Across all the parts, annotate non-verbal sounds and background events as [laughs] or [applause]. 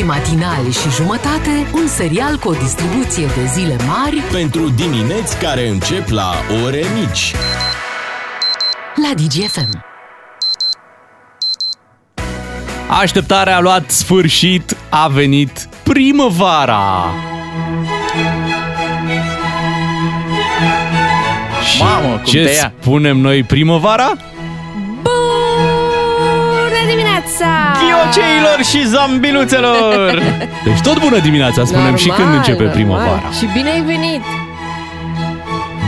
Doi matinali și jumătate, un serial cu o distribuție de zile mari Pentru dimineți care încep la ore mici. la DGFM. Așteptarea a luat sfârșit, a venit primăvara! Și Mamă, cum ce te ia. spunem noi primăvara? Bună dimineața! Ghioceilor și zambiluțelor! [laughs] Deci tot bună dimineața, spunem și când începe primăvara. Și bine ai venit!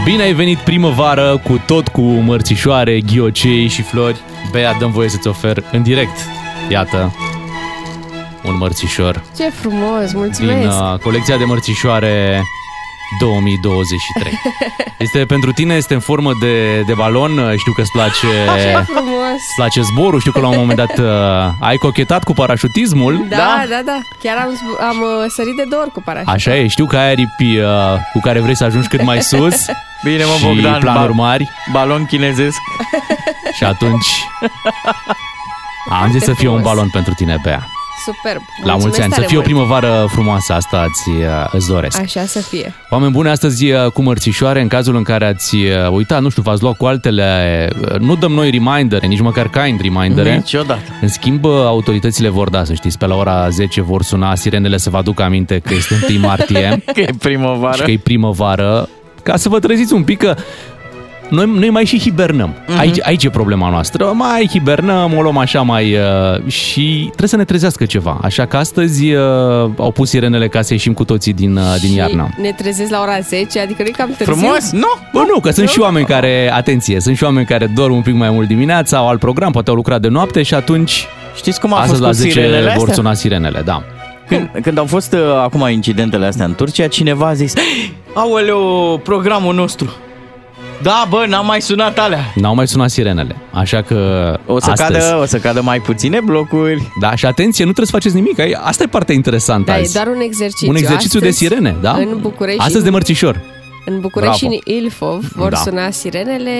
Bine ai venit primăvară cu tot cu mărțișoare, ghiocei și flori. Bea, dăm voie să-ți ofer în direct. Iată, un mărțișor Ce frumos, din mulțumesc! uh, colecția de mărțișoare 2023. [laughs] Este pentru tine, este în formă de, de balon, uh, știu că îți place, Ce frumos! Îți place zborul, știu că la un moment dat uh, ai cochetat cu parașutismul. Da, da, da, da. Chiar am, zbu- am uh, sărit de două ori cu parașută. Așa e, știu că ai aripi uh, cu care vrei să ajungi cât mai sus [laughs] Bine, mă, și Bogdan, planuri ba- mari balon chinezesc. și atunci [laughs] am zis să fie un balon pentru tine, Bea. Superb! La mulți Mulțumesc ani, să tare fie o mult. primăvară frumoasă, asta îți, uh, îți doresc. Așa să fie. Oameni buni, astăzi uh, cu mărțișoare, în cazul în care ați uh, uitat, nu știu, v-ați luat cu altele, uh, nu dăm noi remindere, nici măcar kind remindere. Niciodată. În schimb, uh, autoritățile vor da, să știți, pe la ora 10 vor suna sirenele să vă aducă aminte că este 1 martie [laughs] Că e primăvară. și că e primăvară, ca să vă treziți un pic că noi, noi mai și hibernăm. Mhm. Aici, aici e problema noastră. Mai hibernăm, o luăm așa mai... Uh, și trebuie să ne trezească ceva. Așa că astăzi uh, au pus sirenele ca să ieșim cu toții din, uh, din Și iarnă. ne trezesc la ora 10, adică nu e cam târziu. Frumos? Nu! Bă, nu, că sunt și oameni care, atenție, sunt și oameni care dorm un pic mai mult dimineața, au alt program, poate au lucrat de noapte și atunci Știți cum a astăzi fost la cu 10 sirenele vor astea? suna sirenele, da. Când, când au fost uh, acum incidentele astea în Turcia, cineva a zis Aoleu, programul nostru. Da, bă, n-am mai sunat alea. N-au mai sunat sirenele, așa că O să, astăzi... cadă, o să cadă mai puține blocuri. Da, și atenție, nu trebuie să faceți nimic, ai- asta e partea interesantă Da, e azi. doar un exercițiu. un exercițiu de Astăzi, sirene, da? În București Astăzi și de mărțișor. În București Bravo. și în Ilfov vor Da. suna sirenele.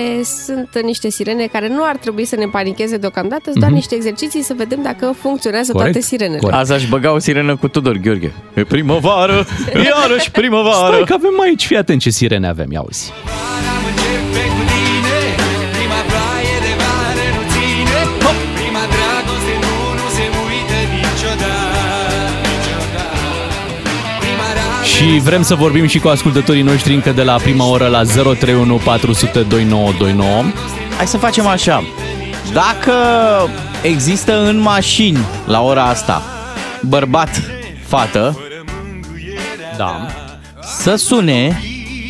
Sunt niște sirene care nu ar trebui să ne panicheze deocamdată, sunt doar niște exerciții să vedem dacă funcționează Mhm. Corect. toate sirenele. Corect. Azi aș băga o sirenă cu Tudor Gheorghe. E primăvară, [laughs] iarăși primăvară. Stai că avem aici, fii atent ce sirene avem, ia uzi. Și vrem să vorbim și cu ascultătorii noștri încă de la prima oră la 031 400 2929. Hai să facem așa. Dacă există în mașini la ora asta bărbat, fată, Da. să sune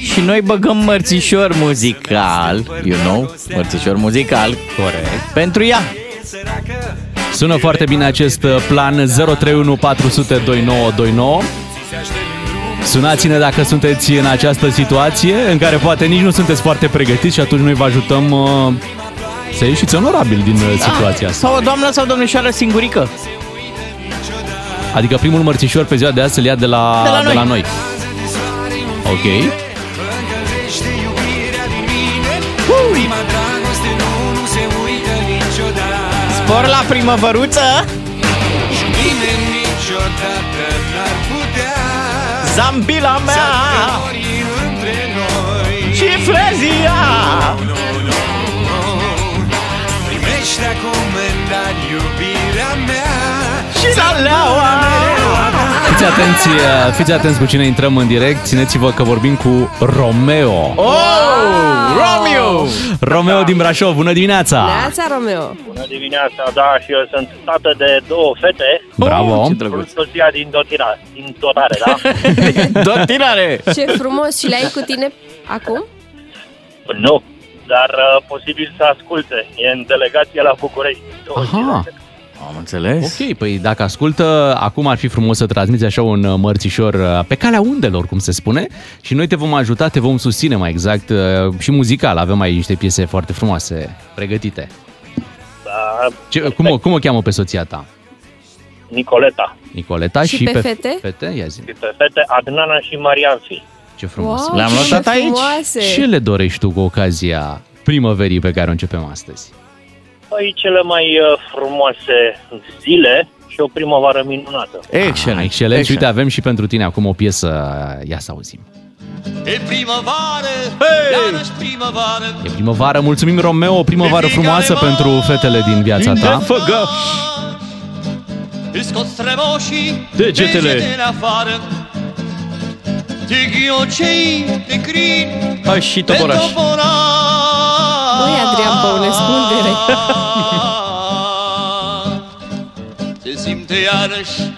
și noi băgăm mărțișor muzical, you know, mărțișor muzical, Corect. pentru ea. Sună foarte bine acest uh, plan 031 400 2929. Sunați-ne dacă sunteți în această situație în care poate nici nu sunteți foarte pregătiți și atunci noi vă ajutăm uh, să ieșiți onorabil din uh, situația asta. Sau o doamnă sau domnișoară singurică. Adică primul mărțișor pe ziua de azi să-l ia de la, De la de noi. la noi. Ok. Spor la primăvăruță. Zambila mea Și frezia. Și zaleaua Fiți atenți, uh, fiți atenți cu cine intrăm în direct. Țineți-vă că vorbim cu Romeo. Oh, Romeo Romeo din Brașov, bună dimineața! Neața, Romeo! Bună dimineața, da, și eu sunt tată de două fete, Bravo! Oh, ce plus drăguț soția din dotira, din dotare, da? [laughs] Dotinare Ce frumos! Și le-ai cu tine acum? nu, dar uh, posibil să asculte. E în delegație la București. Două Aha. Zile. Am înțeles Ok, păi dacă ascultă, acum ar fi frumos să transmiți așa un uh, mărțișor uh, pe calea undelor, cum se spune, și noi te vom ajuta, te vom susține mai exact uh, și muzical. Avem aici niște piese foarte frumoase pregătite. Da, Ce, cum, o, cum o cheamă pe soția ta? Nicoleta. Nicoleta Și și, pe fete? fete? Ia zi. Și pe fete Adnana și Marianfi. Ce frumos. Wow, Le-am ce notat aici? frumoase. Ce le dorești tu cu ocazia primăverii pe care o începem astăzi? Păi cele mai uh, frumoase zile și o primăvară minunată. Excelent. Ah, excelent. Și uite, avem și pentru tine acum o piesă. Ia să auzim. E primăvară, Hey! iarăși primăvară E primăvară. Mulțumim, Romeo. O primăvară frumoasă pentru fetele din viața ta. făgă. Îți scot strămoșii Degetele. degetele afară Te ghiocei, te crin Hai și pe toporaș. toporaș Băi, Adrian Păunescu, unde simte iarăși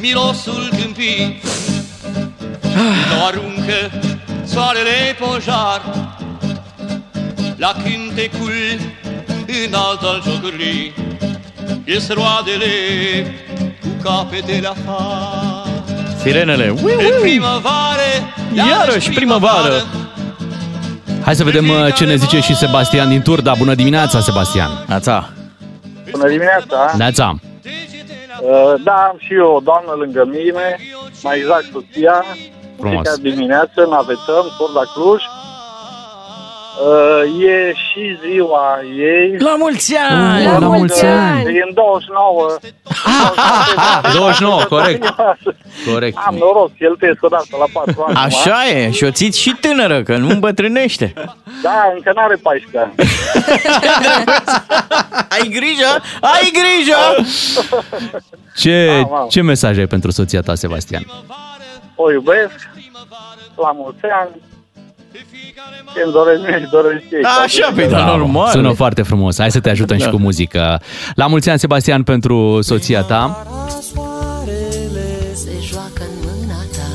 mirosul câmpii Nu aruncă soarele pojar La cântecul înalt al jocurii Ies roadele cu capetele afară Sirenele. Ui, E ui. primăvară, Iarăși primăvară. Hai să vedem uh, ce ne zice și Sebastian din Turda. Bună dimineața, Sebastian. Ața. Bună dimineața! Neața. Uh, Da, am și eu o doamnă lângă mine, mai exact soția. Frumos. Fiecare dimineață navetăm, tot la Cluj. Uh, E și ziua ei. La mulți ani! La mulți ani. E în 29. 29, corect. Corect. Am noroc, cheltuiesc o dată la 4 ani. Așa e, și o țiți și tânără, că nu îmbătrânește. Da, încă n-are 14 ani. [laughs] Ai grijă? Ai grijă! Ce, Am, am. ce mesaj ai pentru soția ta, Sebastian? O iubesc, la mulți ani. Ce-mi doresc mie, își doresc ei. Așa, pe da, normal. Sună foarte frumos. Hai să te ajutăm Da. și cu muzică. La mulți ani, Sebastian, pentru soția ta. Se joacă în mâna ta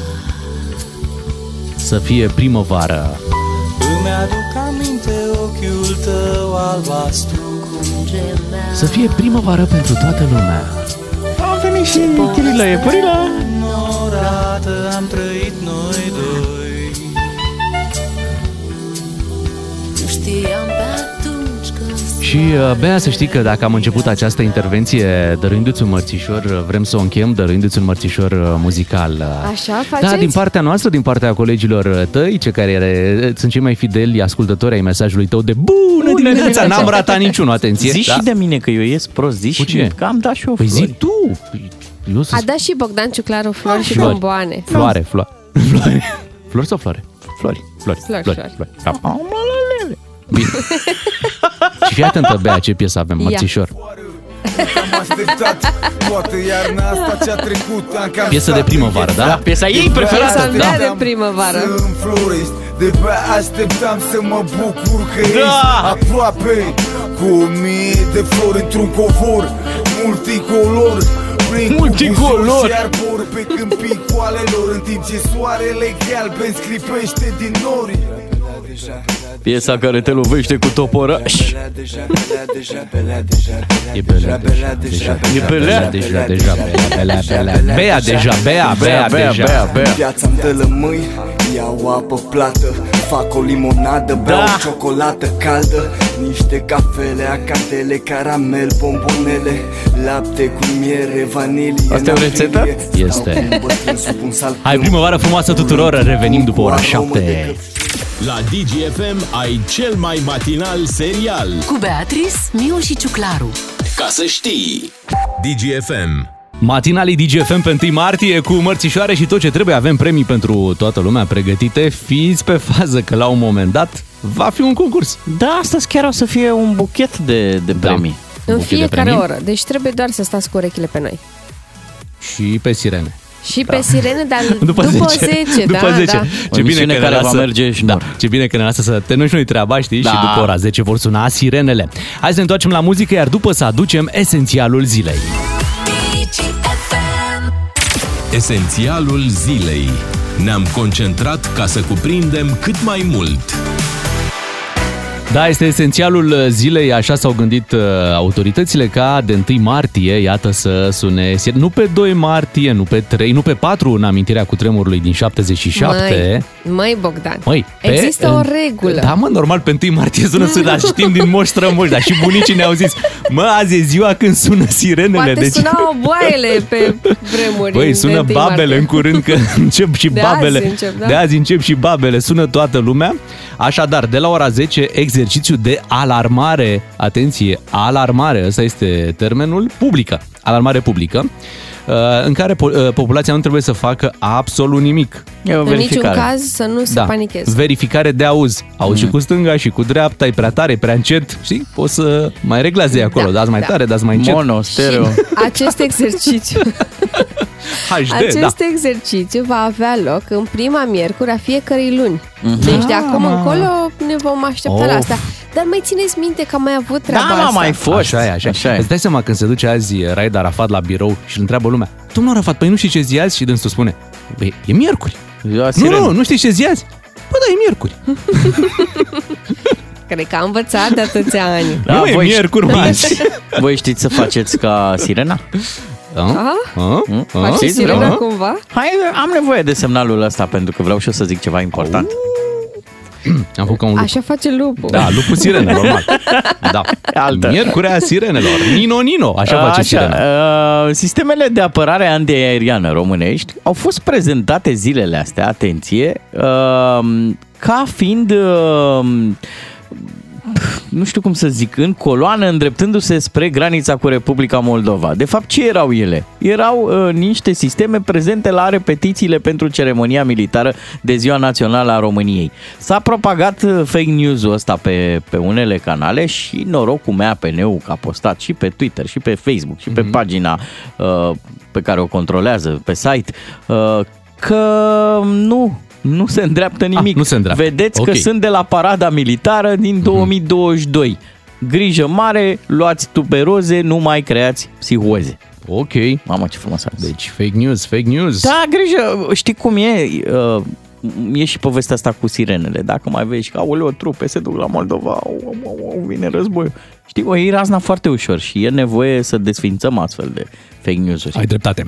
Să fie primăvară. Îmi aduc aminte ochiul tău albastru Gemea Să fie primăvară pentru toată lumea. Am venit și Chirila e părila. Odată am trăit noi doi Și, uh, Bea, să știi că dacă am început această intervenție dăruindu-ți un mărțișor, uh, vrem să o încheiem dăruindu-ți un mărțișor uh, muzical. uh. Așa faceți? Da, din partea noastră, din partea colegilor uh, tăi, cei care uh, sunt cei mai fideli ascultători ai mesajului tău de bună dimineața, dimineața! n-am ratat niciunul, atenție. Zi și de mine că eu ies prost, zi și ce? mie, că am dat și eu Păi flori. zi tu! Păi, Eu să A dat și Bogdan Ciuclaru flori și Flori. bomboane. Floare, floare. [laughs] Floare. Flori sau floare? Flori. Flori. Flori, flori. Da. [laughs] Bine. și fii atentă, Bea, ce piesă avem, Ia. mărțișor. Am așteptat toată iarna asta ce-a trecut Am cam Piesă de stat primăvară, da? înghețat. Piesa ei preferată, Piesa mea Așteptam de primăvară. Să înfloresc De pe așteptam să mă bucur că Da! ești aproape Cu o mie de flori într-un covor Multicolor Prin Multicolor. cubușuri și arbori Pe câmpii cu alelor În timp ce soarele galben sclipește din nori Piesa care te lovește cu toporaș. E belea deja, deja, E belea. deja, deja, belea, belea, belea. Bea deja, bea, bea, bea, deja. bea, bea. Viața-mi dă lămâi, iau apă plată Fac o limonadă, beau Da. ciocolată caldă Niște cafele, acantele, caramel, bombonele Lapte cu miere, vanilie Asta e o rețetă? nafilie. Este. Stau cu un bătrân sub un salcâm. Hai, primăvară frumoasă tuturor, revenim după ora 7. La DGFM ai cel mai matinal serial. Cu Beatrice, Miu și Ciuclaru Ca să știi. DGFM. Matinalii DGFM pe 1 martie cu mărțișoare și tot ce trebuie. Avem premii pentru toată lumea pregătite. Fiți pe fază că la un moment dat va fi un concurs. Da, astăzi chiar o să fie un buchet de, de Da. premii. În buchet de fiecare premii. oră. Deci trebuie doar să stați cu urechile pe noi. Și pe sirene. Și pe sirene, dar [laughs] După, după, 10. 10, după da, 10. da. O emisiune că care ne va merge și da, nor. ce bine că ne lasă să terminăm și noi treaba, știi? Da. Și după ora 10 vor suna sirenele. Hai să ne întoarcem la muzică, iar după să aducem esențialul zilei. Esențialul zilei. Ne-am concentrat ca să cuprindem cât mai mult. Da, este esențialul zilei, așa s-au gândit uh, autoritățile ca de 1 martie, iată să sune, nu pe 2 martie, nu pe 3, nu pe 4 în amintirea cu tremurului din 77. Măi, măi, Bogdan, Măi, pe- există o regulă. Da, mă, normal, pe 1 martie sună să da, știm din moș strămoși, dar și bunicii ne-au zis, mă, azi e ziua când sună sirenele. Poate deci... sunau boaiele pe vremuri. Băi, de sună 1 babele martie. în curând că [laughs] încep și De babele. azi încep, da. De azi încep și babele, sună toată lumea. Așadar, de la ora 10, exerciții exercițiu de alarmare, atenție, alarmare, ăsta este termenul, publică, alarmare publică, uh, în care po- uh, populația nu trebuie să facă absolut nimic. E o În niciun caz să nu se Da, panicheze. verificare de auz. Auzi și cu stânga și cu dreapta, e prea tare, e prea încet, știi? Poți să mai reglezi acolo, Da, dați mai da. tare, dați mai încet. Mono, stereo. [laughs] Acest exercițiu, [laughs] HD, acest da. exercițiu va avea loc în prima miercuri a fiecărei luni. Mhm. Deci de acum Ah. încolo ne vom aștepta la Of. asta. Dar mai țineți minte că am mai avut treaba Da, mă, asta. mai fost. Așa e, așa, Așa e. e. Îți dai seama când se duce azi Raed Arafat la birou și îl întreabă lumea Domnul Arafat, păi nu știi ce zi e azi? Și dânsul spune Băi, e miercuri. Ziua Nu, sirenă. nu, nu știi ce zi e azi? Bă, da, e miercuri. [laughs] Cred că am învățat de atâția ani. Da, nu, e voi miercuri, mă. Voi știți să faceți ca sirena? A? A? A? A? Faci știți, sirena vreau? cumva? Hai, am nevoie de semnalul ăsta pentru că vreau și eu să zic ceva important. Am făcut ca un lup. Așa face lupul. Da, lupul sirene, normal. [laughs] Da. Altă. Miercurea sirenelor. Nino, Nino. Așa face sirena. uh, sistemele de apărare antiaeriană românești au fost prezentate zilele astea, atenție, uh, ca fiind, uh, nu știu cum să zic, în coloană îndreptându-se spre granița cu Republica Moldova. De fapt, ce erau ele? Erau uh, niște sisteme prezente la repetițiile pentru ceremonia militară de Ziua Națională a României. S-a propagat uh, fake news-ul ăsta pe, pe unele canale și norocul mea pe neu că a postat și pe Twitter și pe Facebook și pe pagina uh, pe care o controlează pe site uh, că nu nu se îndreaptă nimic. nu se îndreaptă. Vedeți Ok. că sunt de la parada militară din 2022. Grijă mare, luați tuberoze, nu mai creați psihoze. Ok. Mamă, ce frumos a zis. Deci fake news, fake news. Da, grijă, știi cum e? Uh, E și povestea asta cu sirenele. Dacă mai vezi că, aoleo, trupe se duc la Moldova, au, au, au, au, vine războiul. Știi, o iei razna foarte ușor și e nevoie să desfințăm astfel de fake news-uri. Ai dreptate.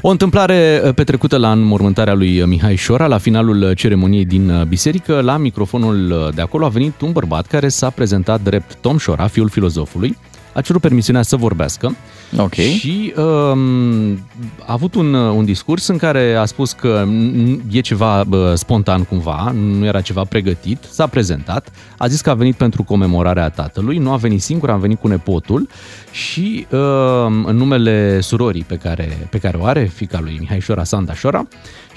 O întâmplare uh, petrecută la înmormântarea lui uh, Mihai Șora, la finalul uh, ceremoniei din uh, biserică, la microfonul uh, de acolo a venit un bărbat care s-a prezentat drept Tom Șora, fiul filozofului, a cerut permisiunea să vorbească Ok. și um, a avut un, uh, un discurs în care a spus că n- e ceva bă, spontan cumva, nu era ceva pregătit, s-a prezentat, a zis că a venit pentru comemorarea tatălui, nu a venit singur, a venit cu nepotul și um, în numele surorii pe care, pe care o are, fica lui Mihai Șora, Sanda Șora,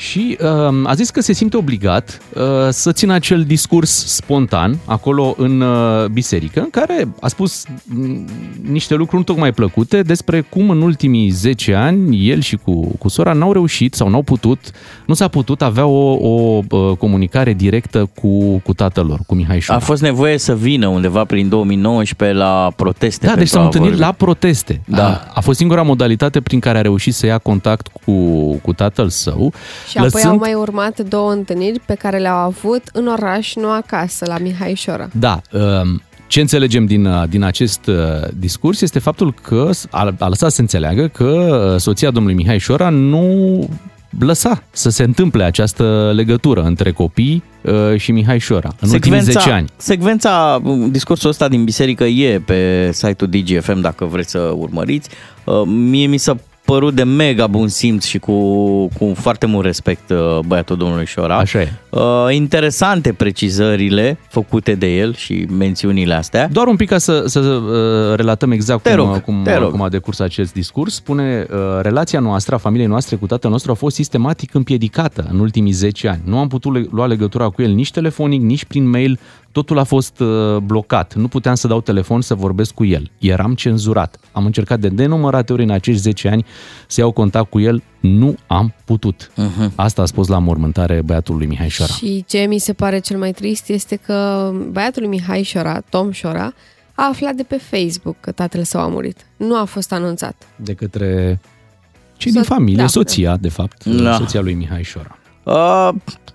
și um, a zis că se simte obligat uh, să țină acel discurs spontan acolo în uh, biserică, în care a spus m, niște lucruri nu tocmai plăcute despre cum în ultimii 10 ani el și cu, cu sora n-au reușit sau n-au putut, nu s-a putut avea o, o uh, comunicare directă cu, cu tatăl lor, cu Mihai Șora. A fost nevoie să vină undeva prin 2019 la proteste. Da, deci pentru s-au a întâlnit vorbi. la proteste. Da. A, a fost singura modalitate prin care a reușit să ia contact cu, cu tatăl său. Și apoi au mai urmat două întâlniri pe care le-au avut în oraș, nu acasă, la Mihai Șora. Da, um, ce înțelegem din, uh, din acest uh, discurs este faptul că a, a lăsat să înțeleagă că uh, soția domnului Mihai Șora nu lăsa să se întâmple această legătură între copii uh, și Mihai Șora în ultimii 10 ani. Secvența, discursul ăsta din biserică e pe site-ul DGFM dacă vreți să urmăriți. Uh, Mie mi s-a părut de mega bun simț și cu, cu foarte mult respect uh, băiatul domnului Șora. Așa e. Uh, interesante precizările făcute de el și mențiunile astea. Doar un pic ca să, să uh, relatăm exact Te cum, rog, cum, te rog. cum a decurs acest discurs. Spune, uh, relația noastră, a familiei noastre cu tatăl nostru a fost sistematic împiedicată în ultimii 10 ani. Nu am putut le- lua legătura cu el nici telefonic, nici prin mail. Totul a fost uh, blocat. Nu puteam să dau telefon să vorbesc cu el. Eram cenzurat. Am încercat de nenumărate ori în acești 10 ani să iau contact cu el. Nu am putut. Mhm. Asta a spus la mormântare băiatul lui Mihai Șora. Și ce mi se pare cel mai trist este că băiatul lui Mihai Șora, Tom Șora, a aflat de pe Facebook că tatăl său a murit. Nu a fost anunțat. De către cei Soț- din familie, da. soția, de fapt, Da. soția lui Mihai Șora. Uh,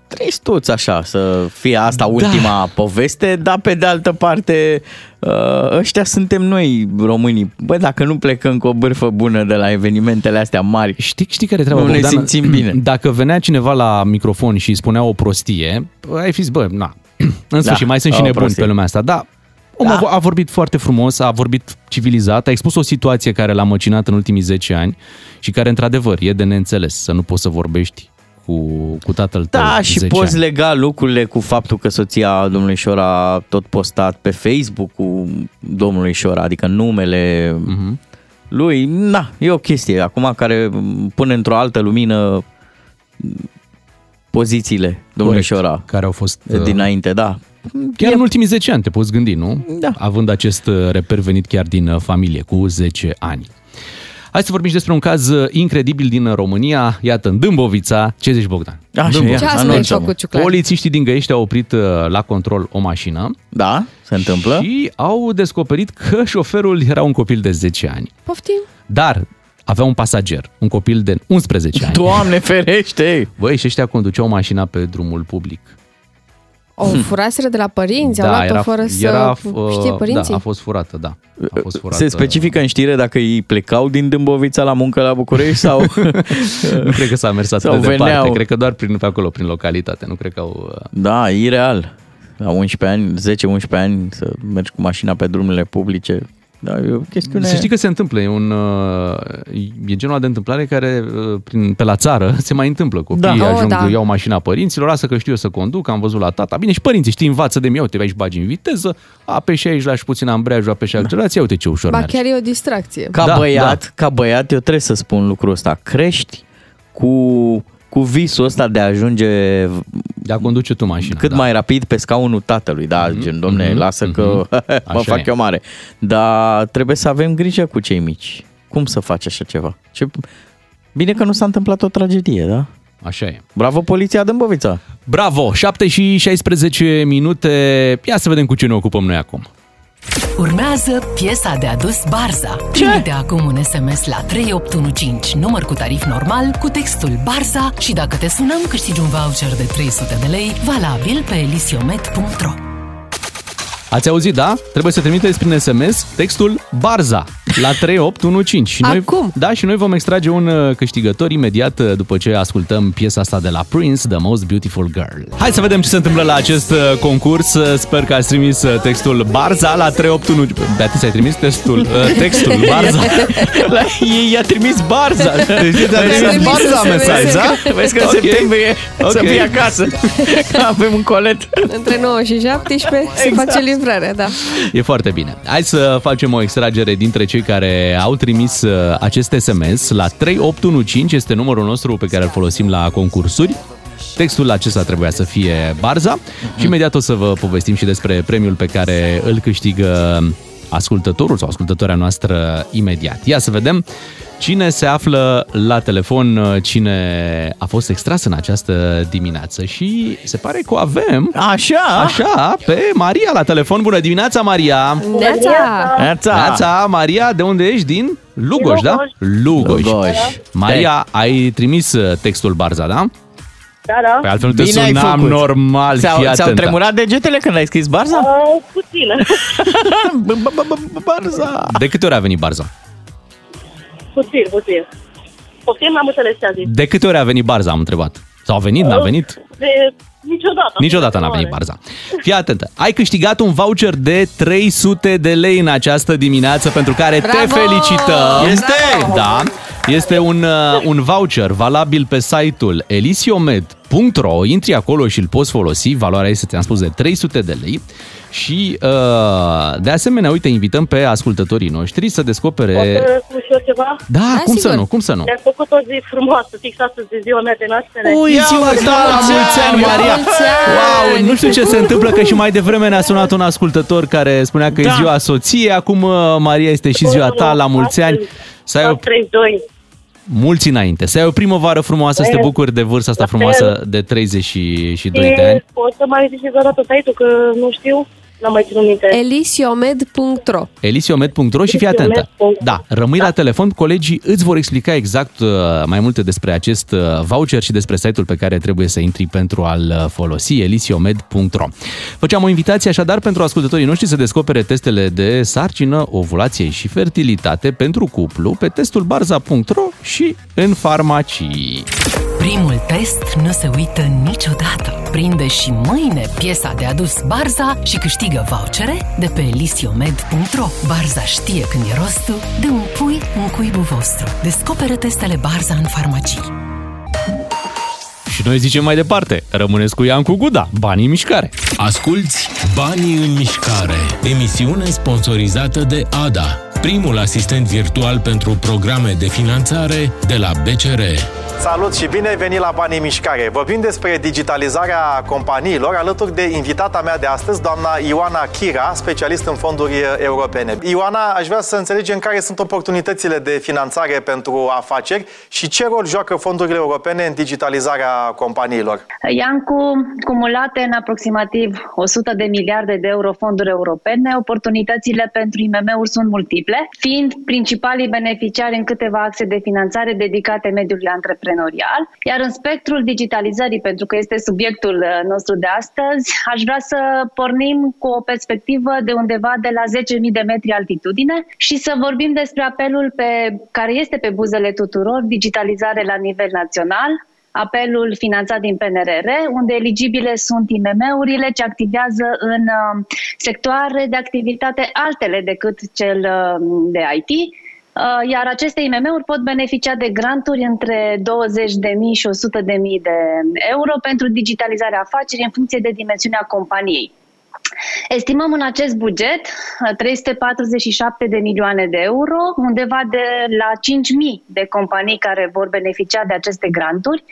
tristuț așa să fie asta ultima poveste, dar pe de altă parte uh, ăștia suntem noi românii. Bă, dacă nu plecăm cu o bârfă bună de la evenimentele astea mari, Știi, știi care e treaba, nu ne Bogdan? simțim [clears throat] bine. Dacă venea cineva la microfon și îi spunea o prostie, ai fi zis, bă, na, [clears throat] în sfârșit, Da, mai sunt și o nebuni prostie. pe lumea asta. Da, omul Da. a, a vorbit foarte frumos, a vorbit civilizat, a expus o situație care l-a măcinat în ultimii 10 ani și care, într-adevăr, e de neînțeles să nu poți să vorbești cu, cu tatăl tău. Da, și 10 poți ani. lega lucrurile cu faptul că soția domnului Șora a tot postat pe Facebook cu domnului Șora, adică numele Mhm. lui. Na, e o chestie acum care pune într-o altă lumină pozițiile domnului Corect, Șora care au fost uh, dinainte, da. Chiar în ultimii 10 ani te poți gândi, nu? Da. Având acest uh, reper venit chiar din uh, familie, cu 10 ani. Hai să vorbim și despre un caz uh, incredibil din România. Iată, în Dâmbovița. Ce zici, Bogdan? Așa, Dâmbovița. Ce ați mai făcut, Ciuclaru? Polițiștii din Găiești au oprit uh, la control o mașină Da, se întâmplă. și au descoperit că [laughs] șoferul era un copil de 10 ani. Poftim? Dar avea un pasager, un copil de 11 ani. Doamne ferește! Băi, și ăștia conduceau mașina pe drumul public. O furaseră de la părinți, au luat-o fără să uh, știe părinții? Da, a fost furată, da. A fost furată. Se specifică în știre dacă ei plecau din Dâmbovița la muncă la București sau... [laughs] Nu cred că s-a mers atât Sau de departe. veneau. Cred că doar prin, pe acolo, prin localitate. Nu cred că au... uh, Da, ireal. La 11 ani, 10-11 ani să mergi cu mașina pe drumurile publice. Da, e o chestiune... Să știi că se întâmplă. E, un, uh, e genul de întâmplare care uh, prin, pe la țară [laughs] se mai întâmplă. Copiii Da. Oh, ajung, da. iau mașina părinților, lasă că știu eu să conduc, am văzut la tata. Bine, și părinții, știi, învață de mine, uite, aici bagi în viteză, apeși aici, lași puțin ambreiajul, apeși accelerația, uite ce ușor Ba merge. chiar e o distracție. Ca Da, băiat, ca băiat, eu trebuie să spun lucrul ăsta. Crești cu, cu visul ăsta de a ajunge De a conduce tu mașina. cât da. mai rapid pe scaunul tatălui. Da, gen, domne, mhm, lasă că [laughs] mă Așa fac e. eu mare. Dar trebuie să avem grijă cu cei mici. Cum să faci așa ceva? Ce... Bine că nu s-a întâmplat o tragedie, da? Așa e. Bravo, poliția Dâmbovița! Bravo! 7 și 16 minute. Ia să vedem cu ce ne ocupăm noi acum. Urmează piesa de adus Barza. Trimite acum un SMS la 3815, număr cu tarif normal, cu textul Barza și dacă te sunăm, câștigi un voucher de 300 de lei, valabil pe elisiomet.ro. Ați auzit, da? Trebuie să trimiteți prin SMS textul Barza la 3815. Și noi, Acum? Da, și noi vom extrage un uh, câștigător imediat uh, după ce ascultăm piesa asta de la Prince, The Most Beautiful Girl. Hai să vedem ce se întâmplă la acest uh, concurs. Uh, Sper că ați trimis uh, textul Barza la 3815. Beatrice, ai trimis textul, uh, [laughs] textul Barza? [laughs] La ei i-a trimis Barza. Deci a trimis Barza mesaj, da? Vezi că în Ok. septembrie să Ok. fie acasă. Că avem un colet. Între 9 și 17 se Exact. face livrarea, da. E foarte bine. Hai să facem o extragere dintre cei care au trimis uh, acest SMS la 3815, este numărul nostru pe care îl folosim la concursuri. Textul acesta trebuia să fie Barza și imediat o să vă povestim și despre premiul pe care îl câștigă ascultătorul sau ascultătoarea noastră imediat. Ia să vedem cine se află la telefon, uh, cine a fost extras în această dimineață și se pare că o avem Așa? Așa, pe Maria la telefon. Bună dimineața, Maria! Neața! Neața. Neața, Maria, de unde ești? Din Lugoj, da? Lugoj. Lugoj. Maria, ai trimis uh, textul Barza, da? Da, da. Pe altfel nu te Bine ai sunam făcut. normal, Ți-au, fii ți-au atentă. tremurat degetele când ai scris Barza? Uh, puțin. [laughs] Barza. De câte ori a venit Barza? puțin, puțin. Poftim, n-am înțeles ce a zis. De câte ori a venit Barza, am întrebat. Sau a venit, n-a venit? De niciodată. Niciodată n-a venit Barza. Fii atentă. Ai câștigat un voucher de 300 de lei în această dimineață pentru care te Bravo! felicităm. Este? Da. Este un, uh, un voucher valabil pe site-ul elisiomed.ro. Intri acolo și îl poți folosi. Valoarea este, ți-am spus, de 300 de lei. Și, uh, de asemenea, uite, invităm pe ascultătorii noștri să descopere... Pot să spun și eu ceva? Da, Da, cum să sigur. nu, cum să nu? Mi-ați făcut o zi frumoasă, fix astăzi de ziua mea de naștere. Ui, Ia ziua uite, ta, la la mulți ani, mulți Maria! ani! Mulți ani! Wow, nu știu ce se întâmplă, că și mai devreme ne-a sunat un ascultător care spunea că e Da. ziua soției, acum uh, Maria este și ziua ta, la mulți ani. Să ai o, 32. Mulți înainte, să ai o primăvară frumoasă, să te bucuri de vârsta asta La fel. frumoasă de 32 de ani. Și poți să mai zici încă o dată site-ul, că nu știu, n-am mai ținut minte. elisiomed.ro elisiomed.ro și fii atentă. Elisiomed.ro. Da, rămâi la telefon, colegii îți vor explica exact uh, mai multe despre acest uh, voucher și despre site-ul pe care trebuie să intri pentru a-l uh, folosi, elisiomed.ro. Făceam o invitație așadar pentru ascultătorii noștri să descopere testele de sarcină, ovulație și fertilitate pentru cuplu pe testul barza.ro și în farmacii. Primul test nu se uită niciodată. Prinde și mâine piesa de adus Barza și câștigă vouchere de pe elisiomed.ro. Barza știe când e rostul de un pui în cuibul vostru. Descoperă testele Barza în farmacii. Și noi zicem mai departe, rămâneți cu Iancu Guda, banii în mișcare. Asculți Banii în mișcare, emisiune sponsorizată de ADA, primul asistent virtual pentru programe de finanțare de la BCR. Salut și bine ai venit la Banii în Mișcare. Vorbim despre digitalizarea companiilor alături de invitata mea de astăzi, doamna Ioana Chira, specialist în fonduri europene. Ioana, aș vrea să înțelegem care sunt oportunitățile de finanțare pentru afaceri și ce rol joacă fondurile europene în digitalizarea companiilor. Iancu, cumulate în aproximativ 100 de miliarde de euro fonduri europene, oportunitățile pentru IMM-uri sunt multiple, fiind principalii beneficiari în câteva axe de finanțare dedicate mediului antreprenorial antreprenorial. Iar în spectrul digitalizării, pentru că este subiectul uh, nostru de astăzi, aș vrea să pornim cu o perspectivă de undeva de la 10.000 de metri altitudine și să vorbim despre apelul pe, care este pe buzele tuturor, digitalizare la nivel național, apelul finanțat din PNRR, unde eligibile sunt IMM-urile ce activează în uh, sectoare de activitate altele decât cel uh, de IT, Uh, iar aceste IMM-uri pot beneficia de granturi între 20.000 și 100.000 de euro pentru digitalizarea afacerii în funcție de dimensiunea companiei. Estimăm în acest buget 347 uh, de milioane de euro, undeva de la 5.000 de companii care vor beneficia de aceste granturi.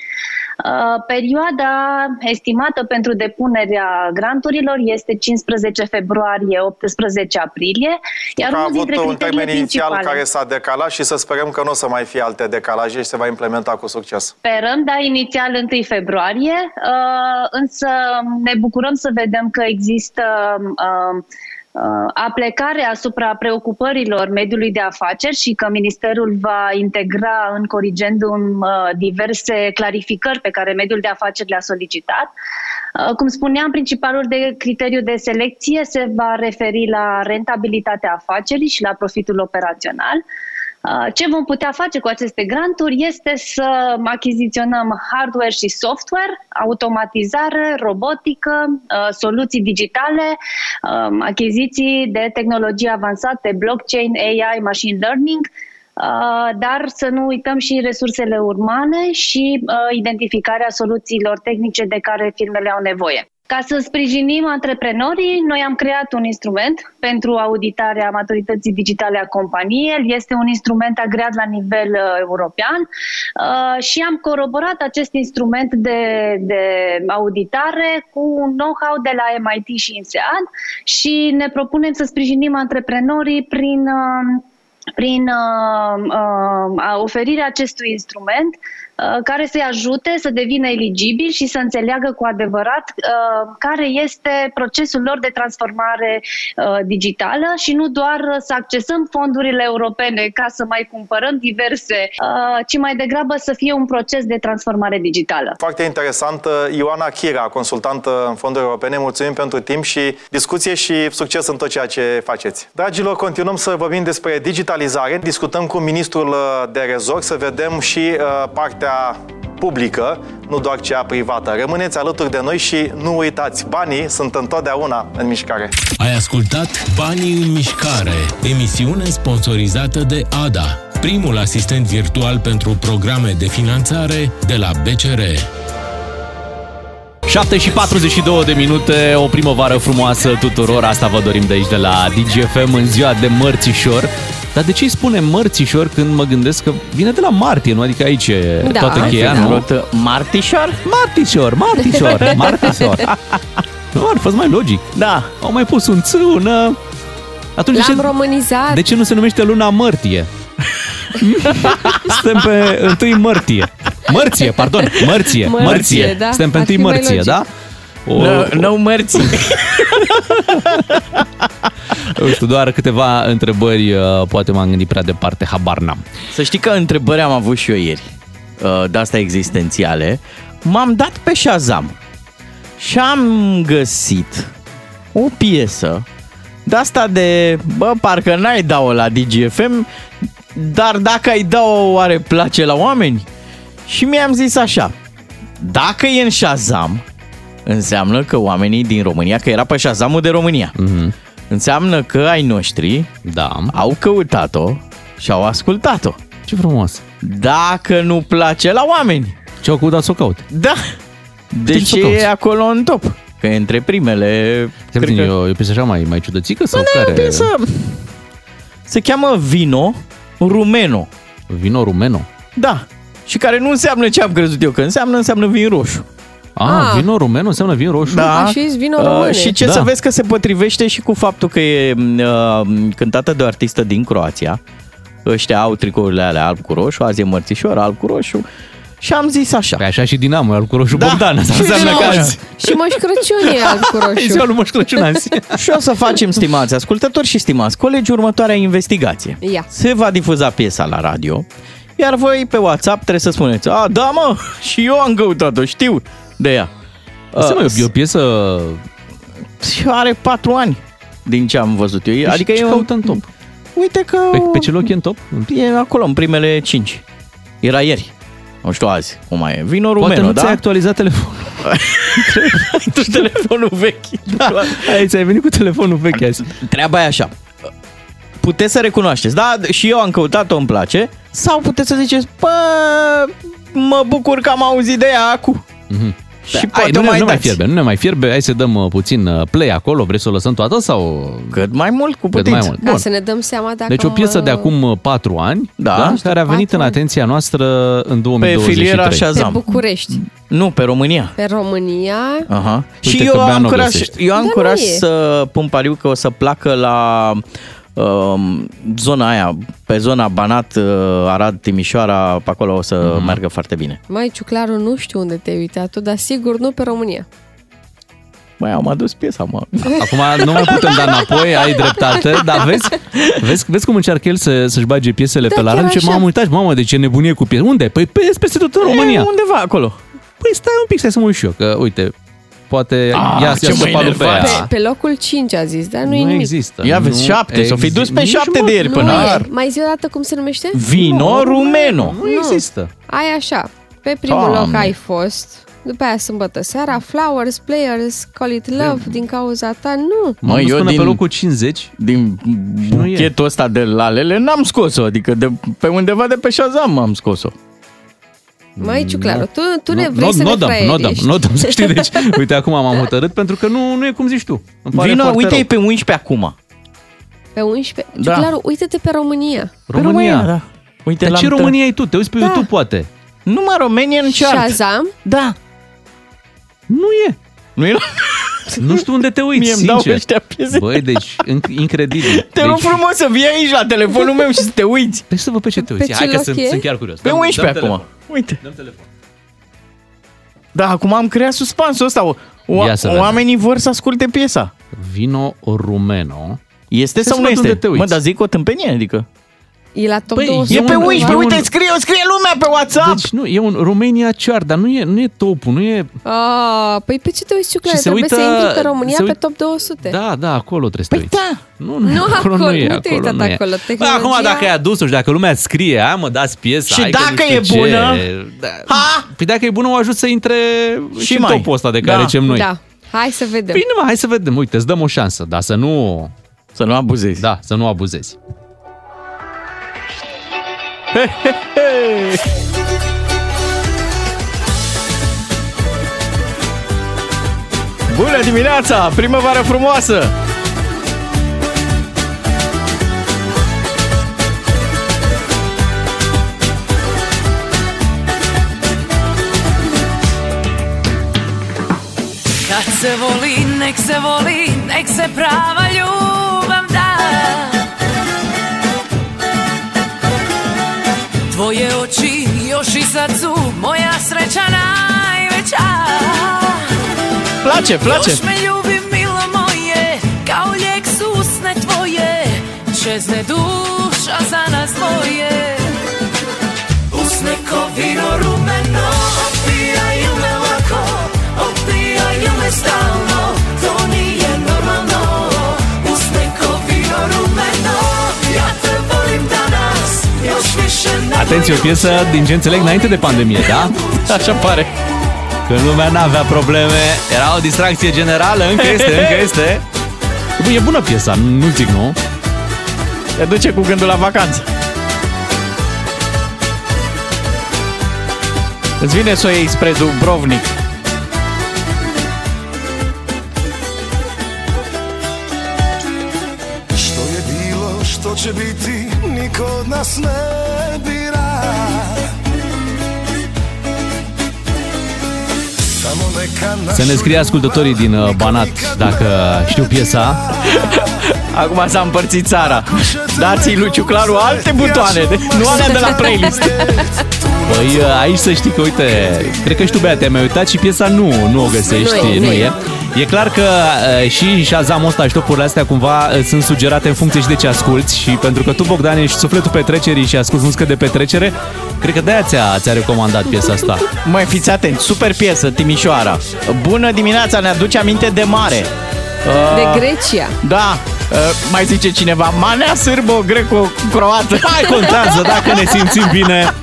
Uh, perioada estimată pentru depunerea granturilor este 15 februarie, 18 aprilie. Iar a avut un termen inițial care s-a decalat și să sperăm că nu o să mai fie alte decalaje și se va implementa cu succes. Sperăm, da, inițial 1 februarie, uh, însă ne bucurăm să vedem că există uh, aplecare asupra preocupărilor mediului de afaceri și că Ministerul va integra în corigendum diverse clarificări pe care mediul de afaceri le-a solicitat. Cum spuneam, principalul de criteriu de selecție se va referi la rentabilitatea afacerii și la profitul operațional. Uh, ce vom putea face cu aceste granturi este să achiziționăm hardware și software, automatizare, robotică, uh, soluții digitale, um, achiziții de tehnologie avansate, blockchain, AI, machine learning, uh, dar să nu uităm și resursele umane și identificarea soluțiilor tehnice de care firmele au nevoie. Ca să sprijinim antreprenorii, noi am creat un instrument pentru auditarea maturității digitale a companiei. El este un instrument agreat la nivel uh, european uh, și am coroborat acest instrument de, de auditare cu un know-how de la MIT și INSEAD și ne propunem să sprijinim antreprenorii prin uh, prin uh, uh, oferirea acestui instrument uh, care să-i ajute să devină eligibil și să înțeleagă cu adevărat uh, care este procesul lor de transformare uh, digitală și nu doar să accesăm fondurile europene ca să mai cumpărăm diverse, uh, ci mai degrabă să fie un proces de transformare digitală. Foarte interesant. Ioana Chira, consultantă în fonduri europene, mulțumim pentru timp și discuție și succes în tot ceea ce faceți. Dragilor, continuăm să vorbim despre digital digitalizare. Discutăm cu ministrul uh, de rezort să vedem și uh, partea publică, nu doar cea privată. Rămâneți alături de noi și nu uitați, banii sunt întotdeauna în mișcare. Ai ascultat Banii în mișcare, emisiune sponsorizată de ADA, primul asistent virtual pentru programe de finanțare de la BCR. 7 și 42 de minute, o primăvară frumoasă tuturor, asta vă dorim de aici de la DGFM în ziua de mărțișor. Dar de ce îi spune mărțișor când mă gândesc că vine de la martie, nu? Adică aici e da, toată cheia, nu? Martișor? Martișor, martișor, [laughs] martișor. Nu, ar fost mai logic. Da. Au mai pus un țână. Atunci L-am de ce, românizat. De ce nu se numește luna mărtie? [laughs] Suntem pe 1 martie. Mărție, pardon, mărție, mărție. mărție. Da? Suntem pe 1 mărție, da? O, no, no mărții. [laughs] Nu știu, doar câteva întrebări, uh, poate m-am gândit prea departe, habar n-am. Să știi că întrebări am avut și eu ieri, uh, de asta existențiale. M-am dat pe Shazam și am găsit o piesă de asta de, bă, parcă n-ai da-o la DGFM, dar dacă ai da-o, oare place la oameni? Și mi-am zis așa, dacă e în Shazam, înseamnă că oamenii din România, că era pe Shazamul de România, mm-hmm. înseamnă că ai noștri da. au căutat-o și au ascultat-o. Ce frumos! Dacă nu place la oameni, Ce au căutat să o caut? Da. Deci să o e cauți. acolo în top. Că e între primele... Cred cred că... că- e, o, e o piesă așa mai, mai ciudățică sau Bă, da, care? e o piesă- Se cheamă Vino Rumeno. Vino Rumeno? Da. Și care nu înseamnă ce am crezut eu că înseamnă, înseamnă vin roșu. Ah, Ah. vino rumeno înseamnă vin roșu? Da. A, și vino române. și ce Da. să vezi că se potrivește și cu faptul că e uh, cântată de o artistă din Croația. Ăștia au tricourile alea alb cu roșu, azi e mărțișor, alb cu roșu. Și am zis așa. Pe așa și Dinamo, e alb cu roșu Da. Bogdan. Asta Și înseamnă Dinamo. că azi. Și Moș Crăciun e alb cu E [laughs] ziua roșu. lui Moș Crăciun azi. [laughs] și o să facem, stimați ascultători și stimați colegi, următoarea investigație. Ia. Se va difuza piesa la radio, iar voi pe WhatsApp trebuie să spuneți, a, da mă, și eu am căutat-o, știu de ea. Asta mă, e o piesă... Și are patru ani din ce am văzut eu. Deci Adică ce e un- caută în top? Uite că... Pe, pe ce loc e în top? E acolo, în primele cinci. Era ieri. Nu știu azi cum mai e. Vino Poate rumeno, nu da? ți-ai actualizat telefonul. Ai tu telefonul vechi. [laughs] Da, ai, ți-ai venit cu telefonul vechi azi. Treaba e așa. Puteți să recunoașteți, da, și eu am căutat-o, îmi place, sau puteți să ziceți, bă, mă bucur că am auzit de ea acum. Mhm. Și Hai, poate nu, o ne, mai nu mai dați. fierbe, nu ne mai fierbe. Hai să dăm uh, puțin uh, play acolo. Vreți să o lăsăm toată sau... Cât mai mult cu Cât putință. mai mult. Ca Bun. să ne dăm seama dacă... Deci o piesă de mă- acum uh, 4 ani, Da. da, care a venit patru în ani. atenția noastră în Pe 2023. filiera Pe Shazam. București. Nu, pe România. Pe România. Aha. Uite și că eu Bea am nu o curaj, găsește. eu am Dar nu curaj e. să pun pariu că o să placă la um, zona aia, pe zona Banat, uh, Arad, Timișoara, pe acolo o să Mhm. meargă foarte bine. Mai Ciuclaru, nu știu unde te-ai uitat tu, dar sigur nu pe România. Mai am adus piesa, mă. [laughs] Acum nu mai putem da înapoi, ai dreptate, dar vezi, vezi, vezi cum încearcă el să, să-și bage piesele Da, pe la chiar radio? Ce așa. mamă, uitați, mamă, de ce nebunie cu piese. Unde? Păi pe, peste tot în România. E, undeva acolo. Păi stai un pic, stai să mă uit și eu, că uite, poate Ah, ia, ce ia mă să padul pe enervați. ea. Pe, pe locul 5 a zis, dar nu, e Nu nimic. există. Ia vezi, Nu șapte, s-o fi dus pe exi- șapte nici de ieri Nu până e. ar. Mai zi o dată cum se numește? Vino Rumeno. Nu există. Ai așa. Pe primul Doamne. loc ai fost. După aia sâmbătă seara, Flowers, Players, Call It Love, din cauza ta, nu. Mă, Mă, eu eu până din- pe locul 50. Din nu e. buchetul ăsta de lalele n-am scos-o, adică de, pe undeva de pe Shazam am scos-o. Mai Ciuclaru, tu, tu ne Nu- vrei nu- să nu ne dăm, nu dăm, fraierești. nu dăm, să știi, deci, [laughs] uite, acum m-am hotărât pentru că nu, nu e cum zici tu. Îmi pare Vino, foarte uite, rău. e pe 11 acum. Pe 11. Da. Ciuclaru, uite-te pe România. România. da. Uite, Dar l-am ce tra- România ai tu? Te uiți pe Da. YouTube, poate. Numai Romanian Chart. Shazam? Da. Nu e. Nu e Nu știu unde te uiți, Mie îmi dau sincer. ăștia piese. Băi, deci, inc- incredibil. Te deci, rog frumos să vii aici la telefonul meu și să te uiți. Deci să văd pe ce te uiți. Pe Hai ce că loc sunt, e? sunt chiar curios. Pe Dăm- 11 dăm acum. telefon. Uite. Dăm telefon. Da, acum am creat suspansul ăsta. O, Ia să vedem. oamenii vor să asculte piesa. Vino Rumeno. Este Să sau nu văd unde este? te uiți. Mă, dar zic o tâmpenie, adică. E la top Păi, 200. E pe un- 11, e un- uite, scrie, scrie lumea pe WhatsApp. Deci nu, e un Romania chart, dar nu e, nu e topul, nu e... Ah, păi pe ce te uiți, Ciuclaru? Și se Trebuie uită- să intri pe România se pe uit- top 200. Da, da, acolo trebuie să te Păi uiți. da. Nu, Nu [laughs] acolo, nu e, nu te-ai uitat nu e. acolo. Bă, acum Tehnologia- dacă ai adus-o și dacă lumea scrie, hai mă, dați piesa. Și hai că dacă nu știu e ce. bună? Da. Ha? Păi dacă e bună, o ajut să intre și, Și în mai. topul ăsta de care Da. zicem noi. Da, hai să vedem. Bine, mă, hai să vedem. Uite, îți dăm o șansă, dar să nu... Să nu abuzezi. Da, să nu abuzezi. [laughs] Bună dimineața! Primăvară frumoasă! Kad se voli, nek se voli, nek se prava ljubav su moja sreća najveća. Place, place! Još me ljubi milo moje, kao lijek su usne tvoje. Čezne duša za nas dvoje. Usne ko vino rumeno, opijaju me lako Opijaju me stalno, Atenție, o piesă din ce înțeleg înainte de pandemie, da? Așa pare. Când lumea n-avea probleme, era o distracție generală, încă este, încă [laughs] este. Bă, e bună piesa, nu zic nu. Te duce cu gândul la vacanță. Îți vine să o iei spre Dubrovnik. Što je bilo, što će biti, niko od nas ne Să ne scrie ascultătorii din uh, Banat dacă știu piesa. [laughs] Acum s-a împărțit țara. Dați-i lui Ciuclaru alte butoane, de, nu alea de la playlist. Păi uh, aici să știi că, uite, cred că și tu, Bea, te-ai mai uitat și piesa nu, nu o găsești, Nu e, nu nu e. e. E clar că uh, și Shazam ăsta și topurile astea cumva uh, sunt sugerate în funcție și de ce asculti și pentru că tu, Bogdan, ești sufletul petrecerii și asculti muzică de petrecere, cred că de-aia ți-a, ți-a recomandat piesa asta. Măi, fiți atenți, super piesă, Timișoara. Bună dimineața, ne aduce aminte de mare. Uh, De Grecia. Da, uh, mai zice cineva, manea sârbo, greco-croată. Mai contează dacă ne simțim bine.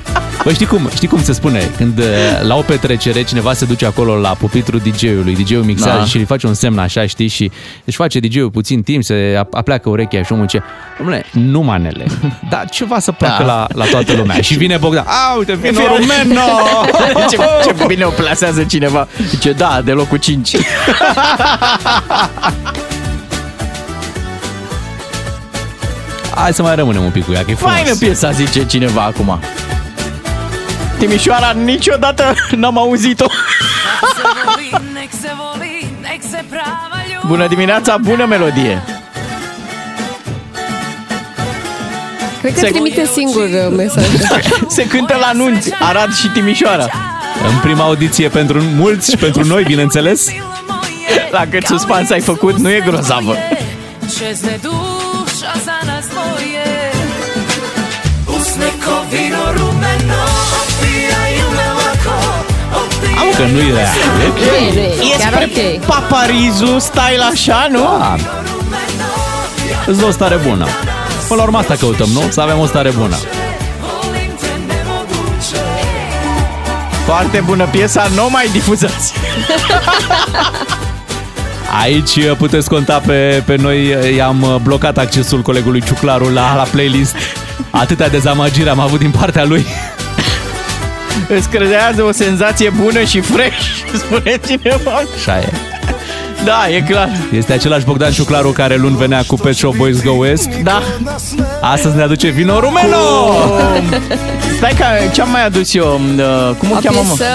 Bă, știi cum, știi cum se spune? Când uh, la o petrecere cineva se duce acolo la pupitru DJ-ului, DJ-ul mixează Da. și îi face un semn așa, știi? Și își face DJ-ul puțin timp, se ap- apleacă urechea și omul ce Dom'le, nu manele, dar ceva să placă Da. la, la toată lumea. [laughs] Și vine Bogdan, a, uite, vine Fie- Rumeno! [laughs] ce, ce bine o plasează cineva. Ce da, de locul 5. Hai să mai rămânem un pic cu ea, că e frumos. Faină piesa, zice cineva acum. Timișoara niciodată n-am auzit-o. Nek se voli, nek se prava ljubav Bună dimineața, bună melodie. Cred că Se- trimite singur uh, mesajul. [laughs] Se cântă la nunți, Arad și Timișoara. În prima audiție pentru mulți și pentru noi, bineînțeles. La cât suspans ai făcut, nu e grozavă. Čezne duša za Am că nu e rea. E ok. Nu e, nu e. E Chiar spre ok. paparizu, style așa, nu? Da. Îți dă o stare bună. Până la urmă asta căutăm, nu? Să avem o stare bună. Foarte bună piesa, nu mai difuzați. [laughs] Aici uh, puteți conta pe, pe noi. I-am uh, blocat accesul colegului Ciuclaru la, la playlist. Atâtea dezamăgiri am avut din partea lui. Îți creează o senzație bună și fresh, [laughs] spune cineva. Așa e. Da, e clar. Este același Bogdan Ciuclaru care luni venea cu Pet Shop Boys Go West. Da. Astăzi ne aduce vino rumeno! Cu- Stai că ce-am mai adus eu? Uh, Cum o O cheamă, mă? piesă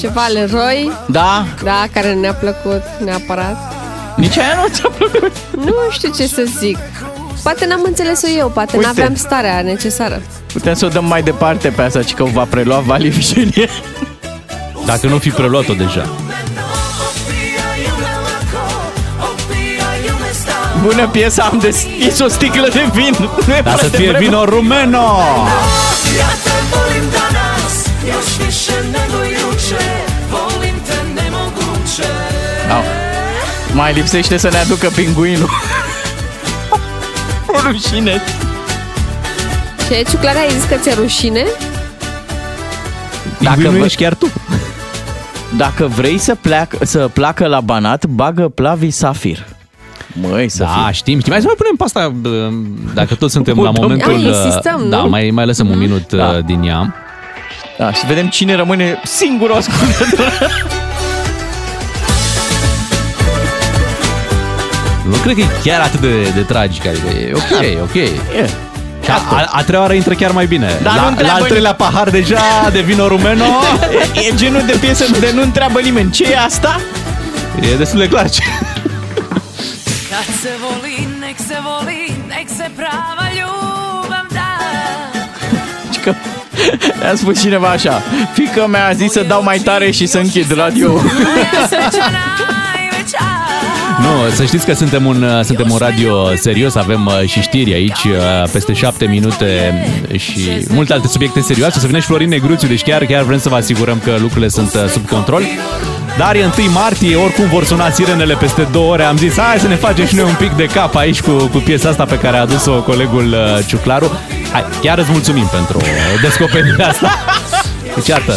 ceva Leroy, Da? da, care ne-a plăcut neapărat. Nici aia nu ți-a plăcut? Nu știu ce să zic. Poate n-am înțeles-o eu, poate Uite. n-aveam starea necesară. Putem să o dăm mai departe pe asta, ci că o va prelua Vali Vișenie. Dacă nu fi preluat-o deja. Bună piesă, am deschis o sticlă de vin. Nu e Dar să foarte fie vreme. vino rumeno! Ja te volim danas Još više nego juče Volim te nemoguće Au. Mai lipsește să ne aducă pinguinul. O rușine. Ce, Ciuclarea, ai zis că ți-e rușine? Dacă Dacă vă- ești chiar tu. Dacă vrei să, pleacă, să placă la Banat, bagă Plavi Safir. Măi, să Da, fie. știm, știm. Hai să mai punem pe asta, bă, dacă tot suntem la Mutăm. momentul... Ia, insistăm, da, nu? mai, mai lăsăm un minut Da. uh, din ea. Da, și să vedem cine rămâne singur ascultător. [laughs] Nu cred că e chiar atât de, de tragic, adică e ok, e ok. E. Și a, a, a treia oară intră chiar mai bine. Dar nu la, la întreabă al treilea pahar deja de vino rumeno [laughs] E genul de piesă de nu întreabă nimeni ce e asta? e destul de clar ce... Kad se voli, nek se voli, nek se prava ljubav da Și că a spus cineva așa Fică mea a zis să dau mai tare și să închid radio Moja sreća najveća Nu, să știți că suntem un, uh, suntem un radio serios, avem uh, și știri aici, uh, peste șapte minute și multe alte subiecte serioase. O să vină și Florin Negruțiu, deci chiar, chiar vrem să vă asigurăm că lucrurile sunt uh, sub control. Dar e 1 martie, oricum vor suna sirenele peste două ore. Am zis, hai să ne facem și noi un pic de cap aici cu, cu piesa asta pe care a adus-o colegul uh, Ciuclaru. Hai, chiar îți mulțumim pentru descoperirea asta. Deci iată,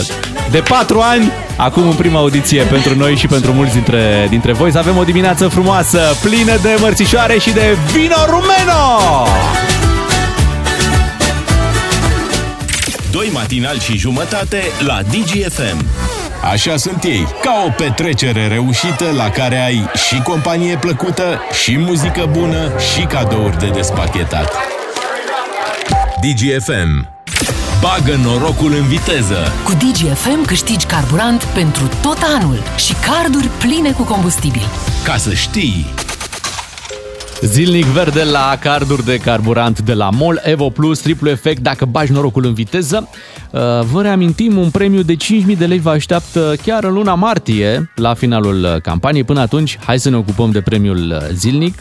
de patru ani, acum în prima audiție pentru noi și pentru mulți dintre, dintre voi, să avem o dimineață frumoasă, plină de mărțișoare și de vino rumeno! Doi matinal și jumătate la DGFM. Așa sunt ei, ca o petrecere reușită la care ai și companie plăcută, și muzică bună, și cadouri de despachetat. DGFM. Bagă norocul în viteză! Cu DGFM câștigi carburant pentru tot anul și carduri pline cu combustibil. Ca să știi! Zilnic verde la carduri de carburant de la MOL, Evo Plus, triplu efect dacă bagi norocul în viteză. Uh, Vă reamintim, un premiu de 5.000 de lei vă așteaptă chiar în luna martie, la finalul campaniei. Până atunci, hai să ne ocupăm de premiul zilnic,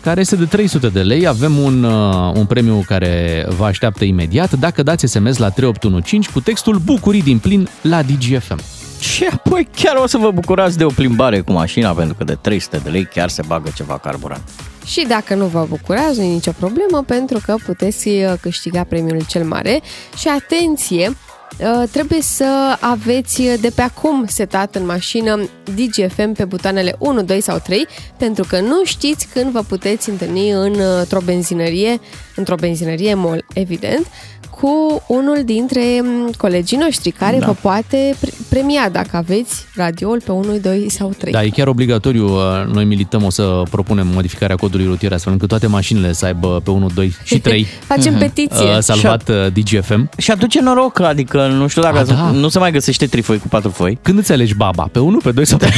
care este de 300 de lei. Avem un, uh, un premiu care vă așteaptă imediat dacă dați SMS la 3815 cu textul Bucurii din plin la DGFM. Și apoi chiar o să vă bucurați de o plimbare cu mașina, pentru că de 300 de lei chiar se bagă ceva carburant. Și dacă nu vă bucurați, nu e nicio problemă, pentru că puteți uh, câștiga premiul cel mare. Și atenție, uh, trebuie să aveți uh, de pe acum setat în mașină DGFM pe butoanele 1, 2 sau 3, pentru că nu știți când vă puteți întâlni în, într-o benzinărie, într-o benzinărie mall, evident, cu unul dintre mm, colegii noștri care Da. vă poate pre- premia dacă aveți radioul pe 1, 2 sau 3. Da, e chiar obligatoriu. uh, Noi milităm, o să propunem modificarea codului rutier astfel încât toate mașinile să aibă pe 1, 2 și [laughs] 3 Facem petiție. uh, salvat uh, DGFM. Și aduce noroc, adică nu știu dacă A, da. nu se mai găsește trifoi cu patru foi. Când îți alegi baba? Pe 1, pe 2 sau pe [laughs]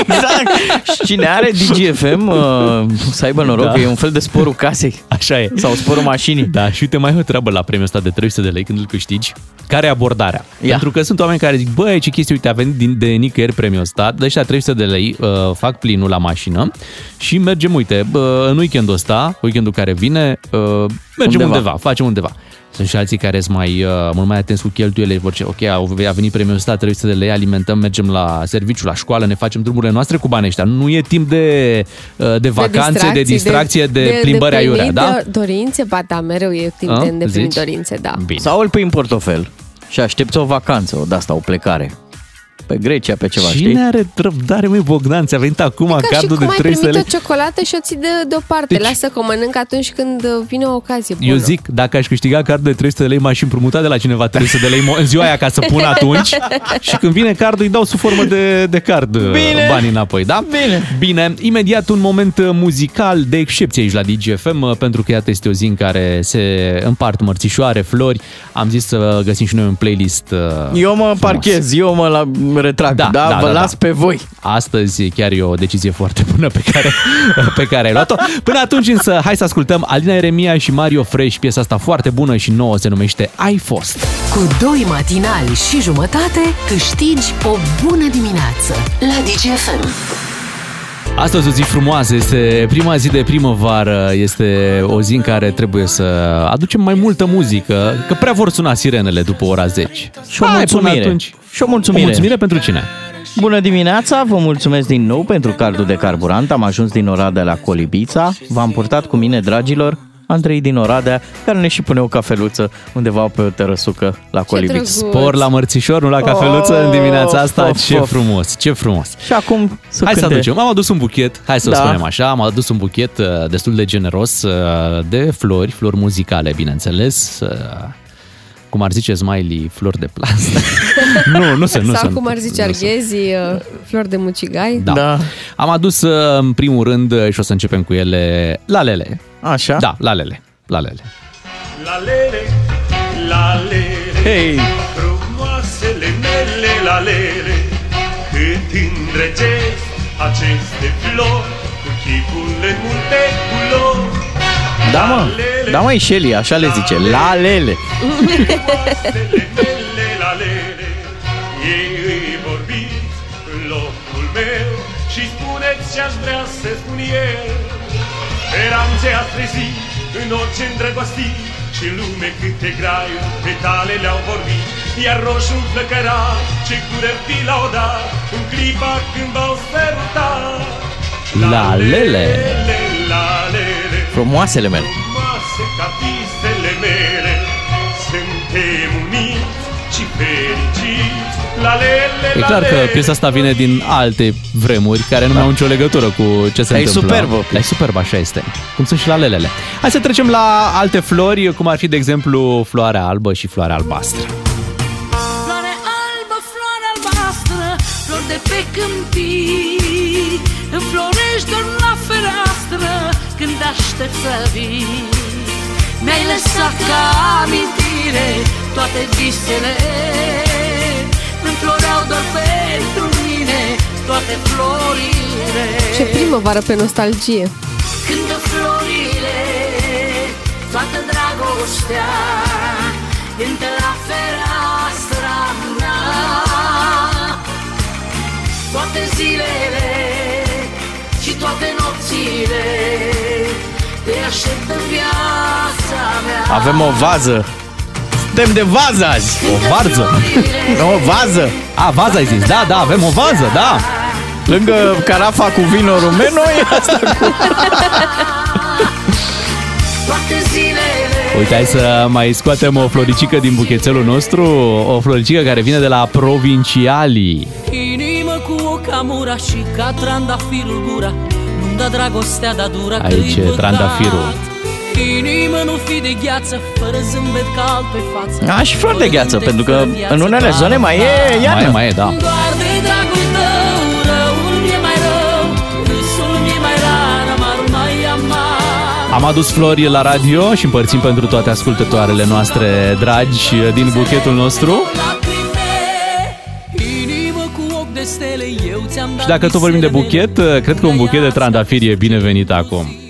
exact. Și cine are DGFM uh, să aibă noroc, Da. da. e un fel de sporul casei. Așa e. Sau sporul mașinii. Da, și uite, mai e o treabă la premiul ăsta de 300 de lei când îl câștigi. Care e abordarea? Ia. Pentru că sunt oameni care zic, băi, ce chestie, uite, a venit din, de nicăieri premiul ăsta, de ăștia 300 de lei, uh, fac plinul la mașină și mergem, uite, uh, în weekendul ăsta, weekendul care vine, uh, mergem undeva. Undeva. undeva, facem undeva. Sunt și alții care sunt mai, uh, mult mai atenți cu cheltuielile, vor zice, ok, au- a venit premiul ăsta, 300 de lei, alimentăm, mergem la serviciu, la școală, ne facem drumurile noastre cu banii ăștia. Nu e timp de, uh, de vacanțe, de distracție, de, de plimbări de aiurea, plinit da? de dorințe, ba da, mereu e timp A? de îndeplinit Zici? dorințe, da. Bine. Sau îl pui în portofel și aștepți o vacanță, o de-asta, o plecare. Pe Grecia, pe ceva, Cine știi? are răbdare, măi, Bogdan? Ți-a venit acum Ca și cardul de cum ai 300 primit lei? o ciocolată și o ții de, deoparte. Deci- Lasă că o mănânc atunci când uh, vine o ocazie bună. Eu zic, dacă aș câștiga cardul de 300 de lei, m-aș împrumuta de la cineva 300 de lei mo- în ziua aia ca să pun atunci [laughs] și când vine cardul îi dau sub formă de, de card uh, Bine. banii înapoi, da? Bine. Bine, imediat un moment uh, muzical de excepție aici la DGFM, uh, pentru că iată este o zi în care se împart mărțișoare, flori. Am zis să găsim și noi un playlist uh, Eu mă frumos. parchez, eu mă la, retrag, da, da, vă las pe voi. Astăzi chiar e o decizie foarte bună pe care, [laughs] pe care ai luat-o. Până atunci însă, hai să ascultăm Alina Eremia și Mario Fresh, piesa asta foarte bună și nouă se numește Ai fost. Cu doi matinali și jumătate câștigi o bună dimineață la DGFM. Astăzi o zi frumoasă, este prima zi de primăvară, este o zi în care trebuie să aducem mai multă muzică, că prea vor suna sirenele după ora 10. Și o Hai, până mulțumire. atunci. Și o mulțumire. O mulțumire pentru cine? Bună dimineața, vă mulțumesc din nou pentru cardul de carburant. Am ajuns din Oradea la Colibița. V-am purtat cu mine, dragilor, Andrei din Oradea, care ne și pune o cafeluță undeva pe o terăsucă la Colibița. Spor la mărțișor, nu la cafeluță în dimineața asta. Of, Ce of. frumos, ce frumos. Și acum să Hai să cânte. aducem. Am adus un buchet, hai să Da. spunem așa, am adus un buchet uh, destul de generos uh, de flori, flori muzicale, bineînțeles. uh, Cum ar zice Smiley, flori de plastă. [laughs] nu, nu sunt, nu Sau sunt. cum ar zice nu sunt. arghezii, uh, flori de mucigai. Da. da. Am adus uh, în primul rând uh, și o să începem cu ele lalele. Așa? Da, lalele. Lalele. La lele, la lele Hei! Frumoasele mele la lele Cât îndrăgesc aceste flori Cu chipul în multe culori Da, mă, da, mă, Shelly, așa le zice, la lele. Frumoasele mele la lele Ei îi vorbiți în locul meu Și spuneți ce-aș vrea să spun eu Speranțe a trezit în orice îndrăgostit Și în lume câte graiuri petale le-au vorbit. Iar roșul flăcăra ce cură fi laudat În clipa când v-au sărutat Lalele. Lele, la lele Frumoasele mele. frumoase ca visele mele. Suntem uniți și fericiți. La lele, E clar că piesa asta vine din alte vremuri care nu mai au nicio legătură cu ce se Dar e întâmplă. superbă. Dar e superb, așa este. Cum sunt și la lelele. Hai să trecem la alte flori, cum ar fi, de exemplu, floarea albă și floarea albastră. Floare albă, floare albastră, flori de pe câmpii Înflorești doar la fereastră când aștept să vii Mi-ai lăsat ca amintire toate visele Înfloreau doar pentru mine toate florile Ce primăvară pe nostalgie. Când florile, toată dragostea Intră la fereastra mea Toate zilele și toate nopțile Te aștept în viața mea Avem o vază. Suntem de vază azi. O varză. o vază. A, vază ai zis. Da, da, avem o vază, da. Lângă carafa cu vino rumeno e asta cu... Toate zilele Uite, hai să mai scoatem o floricică din buchețelul nostru, o floricică care vine de la Provinciali. Inimă cu o camura și ca trandafirul gura Nu-mi da dragostea, da dura că Aici e e păcat. trandafirul. Inimă nu fi de gheață, fără zâmbet cald pe față A, și flori de gheață, pentru că în unele zone mai e iarnă. Mai e, mai e, da. Doar de dragul tău, răul mi-e mai rău Râsul mi-e mai rar, amarul mai amar Am adus flori la radio și împărțim pentru toate ascultătoarele noastre dragi din buchetul nostru. Inimă cu ochi de stele, eu ți-am dat Și dacă tot vorbim de buchet, cred că un buchet de trandafiri e binevenit acum.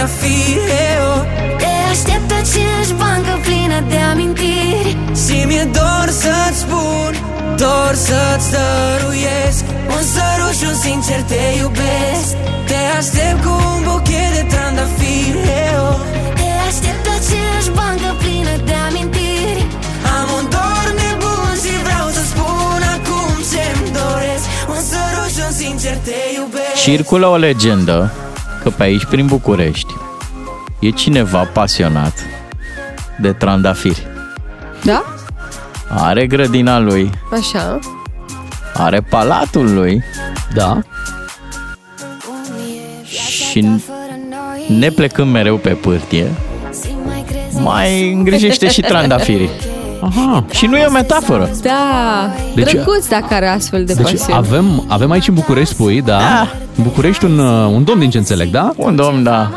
Trandafiri eu. Te aștept aceeași bancă plină de amintiri. Și mi-e dor să-ți spun Dor să-ți dăruiesc. Un sărut și un sincer te iubesc. Te aștept cu un buchet de trandafiri eu. Te aștept aceeași bancă plină de amintiri. Am un dor nebun și vreau să spun acum ce-mi doresc. Un sărut și un sincer te iubesc. Circulă o legendă că pe aici, prin București, e cineva pasionat de trandafiri. Da? Are grădina lui, Așa. are palatul lui. Da. Și ne plecând mereu pe pârtie, mai îngrijește și [laughs] trandafirii. Aha. Și nu e o metaforă. Da, Deci- deci, drăguț dacă are astfel de Deci pasiune. avem, avem aici în București, spui, da? În București un, uh, un domn din ce înțeleg, da? Un domn, da.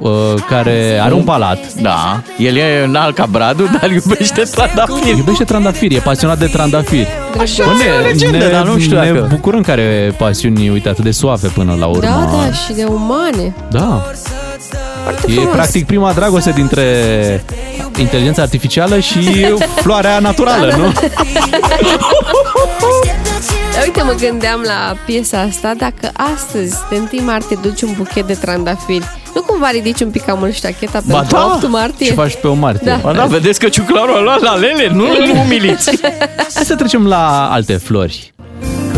Uh, care are un palat. Da. El e înalt ca bradul, dar iubește trandafiri. Iubește trandafiri, e pasionat de trandafiri. Așa Bă, e o legendă, dar nu știu ne dacă... bucurăm că are pasiuni, uite, atât de suave până la urmă. Da, da, și de umane. Da. Foarte E frumos. practic prima dragoste dintre inteligența artificială și floarea naturală, nu? Dar uite, mă gândeam la piesa asta, dacă astăzi, de 1 martie, duci un buchet de trandafiri, nu cumva ridici un pic amul ștacheta Ba pentru da! 8 martie? Ce faci pe o martie? Da. Ba da, vedeți că ciuclarul a luat la lele, nu nu umiliți. Hai să trecem la alte flori.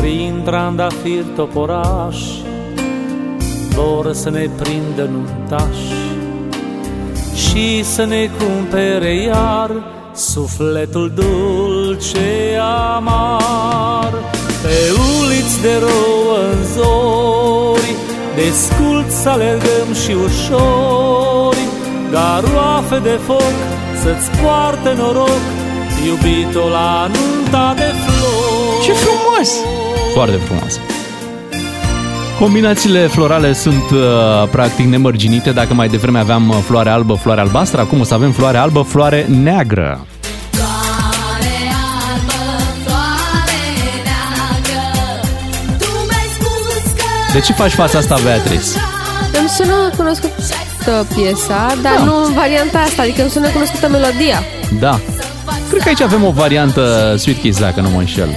Prin trandafir toporaș Vor să ne prindă nuntași Și să ne cumpere iar Sufletul dulce amar Pe uliți de rouă în zori Descult să alergăm și ușori Garoafe de foc să-ți poarte noroc Iubito la nunta de flori Ce frumos! Foarte frumos. Combinațiile florale sunt uh, practic nemărginite. Dacă mai devreme aveam uh, floare albă, floare albastră, acum o să avem floare albă, floare neagră. De ce faci fața asta, Beatrice? Îmi sună cunoscută piesa, dar Da. nu în varianta asta, adică îmi sună cunoscută melodia. Da. Cred că aici avem o variantă Sweet Kiss, dacă nu mă înșel.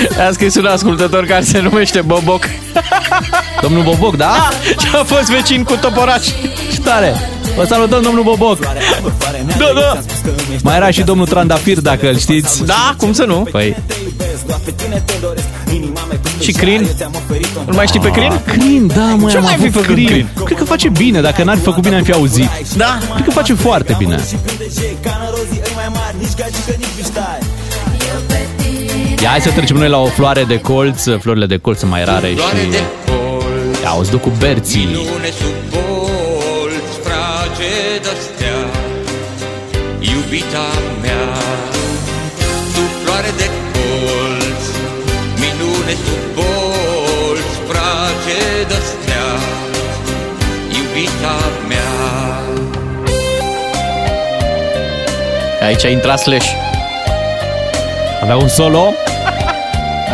[laughs] A scris un ascultător care se numește Boboc. [laughs] Domnul Boboc, da? Și a fost vecin cu toporaș. Ce tare! Vă salutăm, domnul Boboc! Da, da. Mai era și domnul Trandafir, dacă îl știți. Da, cum să nu? Păi, Doar pe tine te doresc Inima mea cum Și Crin? Îl mai știi pe Crin? Crin, da, mă, Ce am mai fi avut făcut Crin? Cred că face bine, dacă n-ar fi făcut bine, am fi auzit. Da? Cred că face foarte bine. Ia hai să trecem noi la o floare de colț. Florile de colț sunt mai rare și... Ia, o duc cu berții. Minune sub bolți, fragedă stea, iubita mea. Sub floare de colț, minune sub bolți, fragedă stea, iubita mea. Aici a intrat Slash. Avea un solo.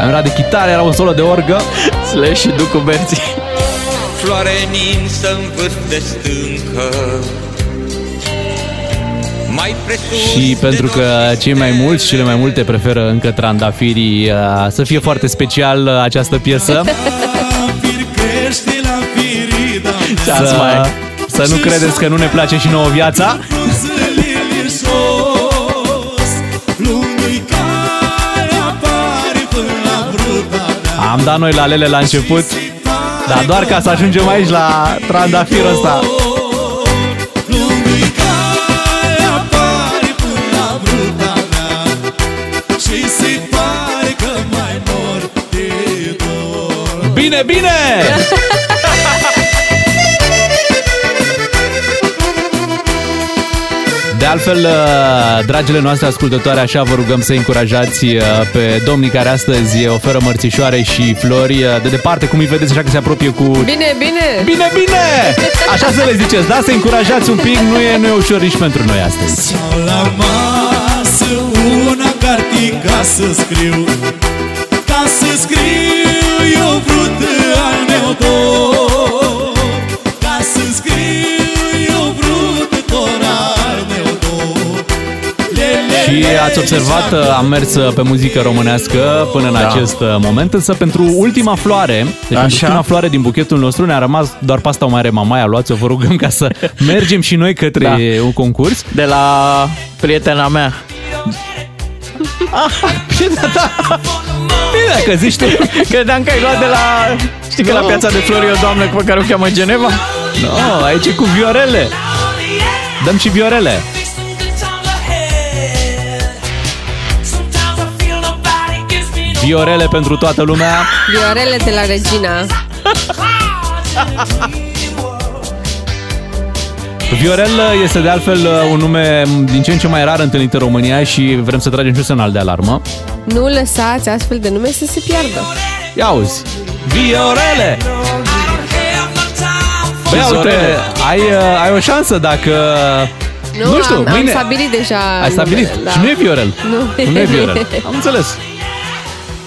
Era de chitară, era un solo de orgă. [laughs] Slash și duc cu berții. Floare ninsă în vârf de stâncă, mai presus Și pentru că cei mai mulți, cele mai multe preferă încă trandafirii, uh, să fie foarte special uh, această piesă. [laughs] să, să nu credeți că nu ne place și nouă viața. [laughs] Am dat noi la lele la început, dar doar ca să ajungem aici la trandafirul ăsta. Și se pare că mai mor de dor Bine, bine! [laughs] De altfel, uh, dragile noastre ascultătoare, așa vă rugăm să încurajați uh, pe domnii care astăzi oferă mărțișoare și flori uh, de departe, cum îi vedeți așa că se apropie cu... Bine, bine! Bine, bine! Așa să le ziceți, da? Să încurajați un pic, nu e, nu e ușor nici pentru noi astăzi. Sau la masă una carte ca să scriu Ca să scriu eu vrut al meu dor Și ați observat, uh, am mers uh, pe muzică românească până în Da. acest uh, moment, însă pentru ultima floare, deci pentru Așa. ultima floare din buchetul nostru, ne-a rămas doar pasta o mare mamaia, luați-o, vă rugăm ca să [laughs] mergem și noi către Da. un concurs. De la prietena mea. Bine, da. Bine, dacă zici tu. Credeam că ai luat de la... Știi că la Nu. piața de flori e o doamnă pe care o cheamă Geneva? Nu, no, aici e cu viorele. Dăm și viorele. Viorele pentru toată lumea. Viorele de la Regina. Viorel este de altfel un nume din ce în ce mai rar întâlnit în România și vrem să tragem și un semnal de alarmă. Nu lăsați astfel de nume să se piardă. Ia auzi, Viorele! Băi, uite, Zorele. ai, uh, ai o șansă dacă... Nu, nu știu, am, mâine... am stabilit deja Ai stabilit? numele, Și nu e Viorel. Nu. Nu e Viorel. [laughs] Am înțeles.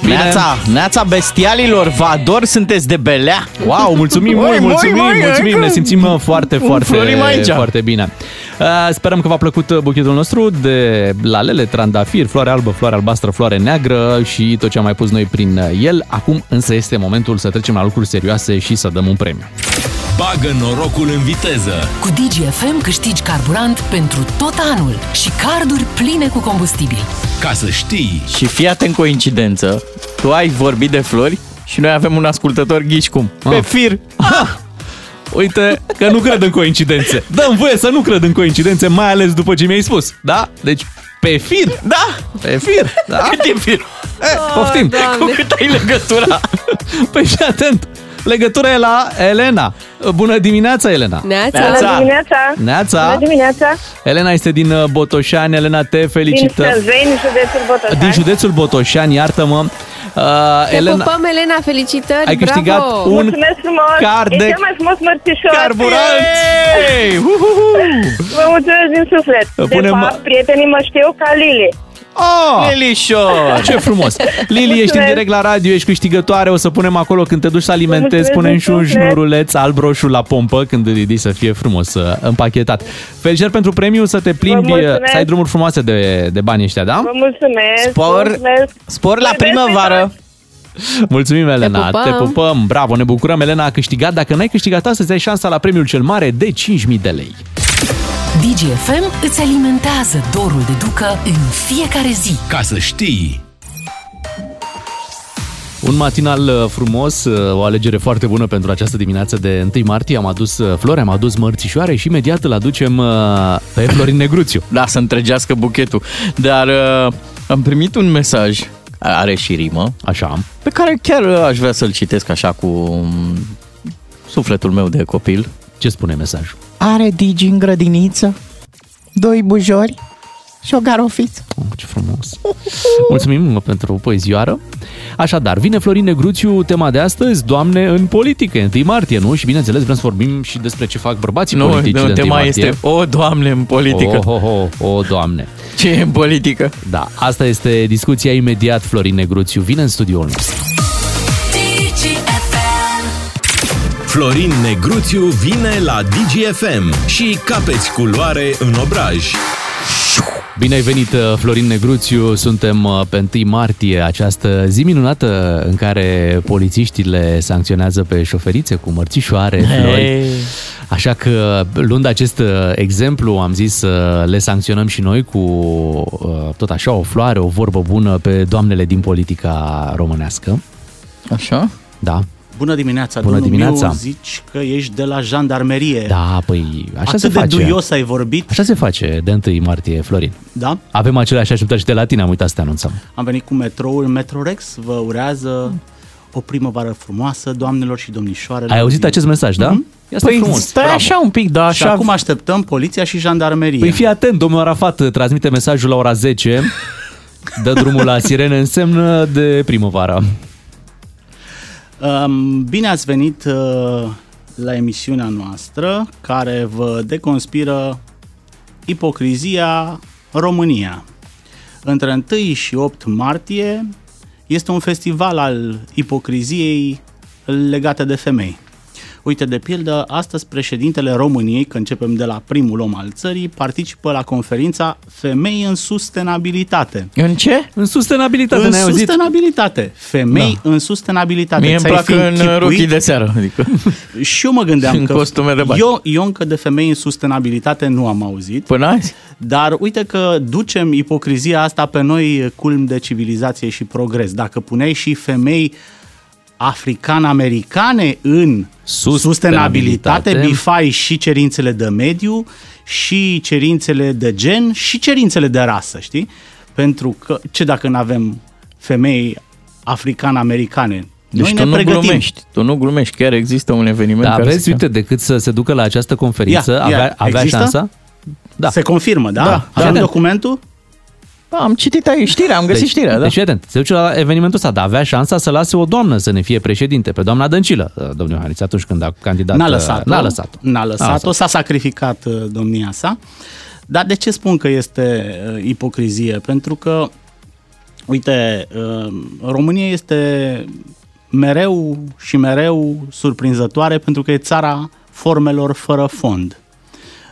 Bine. Neața, neața bestialilor, vă ador, sunteți de belea. Wow, mulțumim [laughs] Moi, mult, moi, mulțumim, moi, mulțumim, că- ne simțim uh, foarte, foarte, Înflorim aici. foarte bine. Uh, Sperăm că v-a plăcut uh, buchetul nostru de lalele, trandafir, floare albă, floare albastră, floare neagră și tot ce am mai pus noi prin uh, el. Acum însă este momentul să trecem la lucruri serioase și să dăm un premiu. Bagă norocul în viteză. Cu DGFM câștigi carburant pentru tot anul și carduri pline cu combustibil. Ca să știi. Și fii atent coincidență, tu ai vorbit de flori și noi avem un ascultător ghici cum. Pe fir. Uite că nu cred în coincidențe. Dăm voie să nu cred în coincidențe, mai ales după ce mi-ai spus. Da? Deci pe fir. Da. Pe fir. Da? [laughs] Cât e fir? Eh, poftim. Cu cât ai legătura? [laughs] Păi și atent. Legătura e la Elena. Bună dimineața, Elena. Neața. Bună dimineața! Neața. Bună dimineața! Elena este din uh, Botoșani. Elena, te Din felicităm. Sălveni, județul Botoșani. Din județul Botoșani, iartă-mă. Uh, Te Elena, pupăm, Elena, felicitări, Ai câștigat bravo! un Mulțumesc frumos! card e de cel mai frumos mărțișor! carburant! Yay! Uhuhu! Vă mulțumesc din suflet! Punem- De fapt, prietenii mă știu ca Lili. Oh! Lilișor! Ce frumos! Lili, ești în Mulțumesc. direct la radio, ești câștigătoare, o să punem acolo când te duci să alimentezi, Mulțumesc punem și un din suflet. șnuruleț alb-roșu la pompă când îl ridici să fie frumos uh, împachetat. Felicitări pentru premiu, să te plimbi, uh, mulțumesc. să ai drumuri frumoase de, de bani ăștia, da? Vă mulțumesc! Spor- vă mulțumesc. Spor la primăvară! Mulțumim, Elena, te pupăm. pupăm, bravo, ne bucurăm, Elena a câștigat. Dacă n-ai câștigat astăzi, ai șansa la premiul cel mare de 5.000 de lei. DGFM îți alimentează dorul de ducă în fiecare zi. Ca să știi. Un matinal uh, frumos, uh, o alegere foarte bună pentru această dimineață de 1 martie. Am adus uh, flori, am adus mărțișoare și imediat îl aducem uh, pe Florin Negruțiu. [laughs] Da, să întregească buchetul. Dar uh, am primit un mesaj, are și rimă, Așa. pe care chiar uh, aș vrea să-l citesc așa cu um, sufletul meu de copil. Ce spune mesajul? Are Digi în grădiniță, doi bujori și o garofiță. Oh, ce frumos! Mulțumim pentru poezioară. Așadar, vine Florin Negruțiu, tema de astăzi, Doamne în politică, 1 martie, nu? Și bineînțeles vrem să vorbim și despre ce fac bărbații Nu, politici nu, de 1 tema martie. este O, Doamne, în politică. Oh, oh, oh, oh, Doamne! Ce e în politică? Da, asta este discuția imediat. Florin Negruțiu vine în studioul nostru. Florin Negruțiu vine la DGFM și capeți culoare în obraj. Bine ai venit, uh, Florin Negruțiu. Suntem uh, pe 1 martie, această zi minunată în care polițiștii sancționează pe șoferițe cu mărțișoare, flori. Hey. Așa că, luând acest uh, exemplu, am zis să le sancționăm și noi cu uh, tot așa o floare, o vorbă bună pe doamnele din politica românească. Așa? Da. Bună dimineața, Bună domnul dimineața. Miu, zici că ești de la jandarmerie. Da, păi așa Atât se de face. duios ai vorbit. Așa se face de 1 martie, Florin. Da? Avem aceleași așteptări și de la tine, am uitat să te anunțăm. Am venit cu metroul Metrorex, vă urează o primăvară frumoasă, doamnelor și domnișoarelor. Ai auzit din- acest mesaj, da? Mhm. Ia stai frumos. stai Bravo. așa un pic, da, Și așa... acum așteptăm poliția și jandarmeria. Păi fii atent, domnul Arafat transmite mesajul la ora 10, dă drumul la sirene în semn de primăvară. Um, Bine ați venit uh, la emisiunea noastră care vă deconspiră ipocrizia România. Între 1 și 8 martie este un festival al ipocriziei legate de femei. Uite, de pildă, astăzi președintele României, că începem de la primul om al țării, participă la conferința Femei în sustenabilitate. În ce? În sustenabilitate, În ne-ai auzit? sustenabilitate. Femei în sustenabilitate. Mie îmi Ți-ai plac fi în închipuit? rochii de seară. Adică. Și eu mă gândeam [laughs] În că costume de bani. eu, eu încă de femei în sustenabilitate nu am auzit. Până azi? Dar uite că ducem ipocrizia asta pe noi culm de civilizație și progres. Dacă puneai și femei african-americane în sustenabilitate, bifai și cerințele de mediu, și cerințele de gen, și cerințele de rasă, știi? Pentru că, ce dacă nu avem femei african-americane? Deci Noi tu ne nu pregătim. glumești, tu nu glumești, chiar există un eveniment Da, care vezi, se uite, decât să se ducă la această conferință, Ia, ia, avea, avea există? șansa? Da. Se confirmă, da? Da, Avem da. documentul? Da, am citit aici știrea, am găsit deci, știrea, da. Deci, fii atent, se duce la evenimentul ăsta, dar avea șansa să lase o doamnă să ne fie președinte, pe doamna Dăncilă, domnul Hariț, atunci când a candidat. N-a lăsat-o. N-a lăsat-o. N-a lăsat-o, s-a sacrificat uh, domnia sa. Dar de ce spun că este uh, ipocrizie? Pentru că, uite, uh, România este mereu și mereu surprinzătoare pentru că e țara formelor fără fond.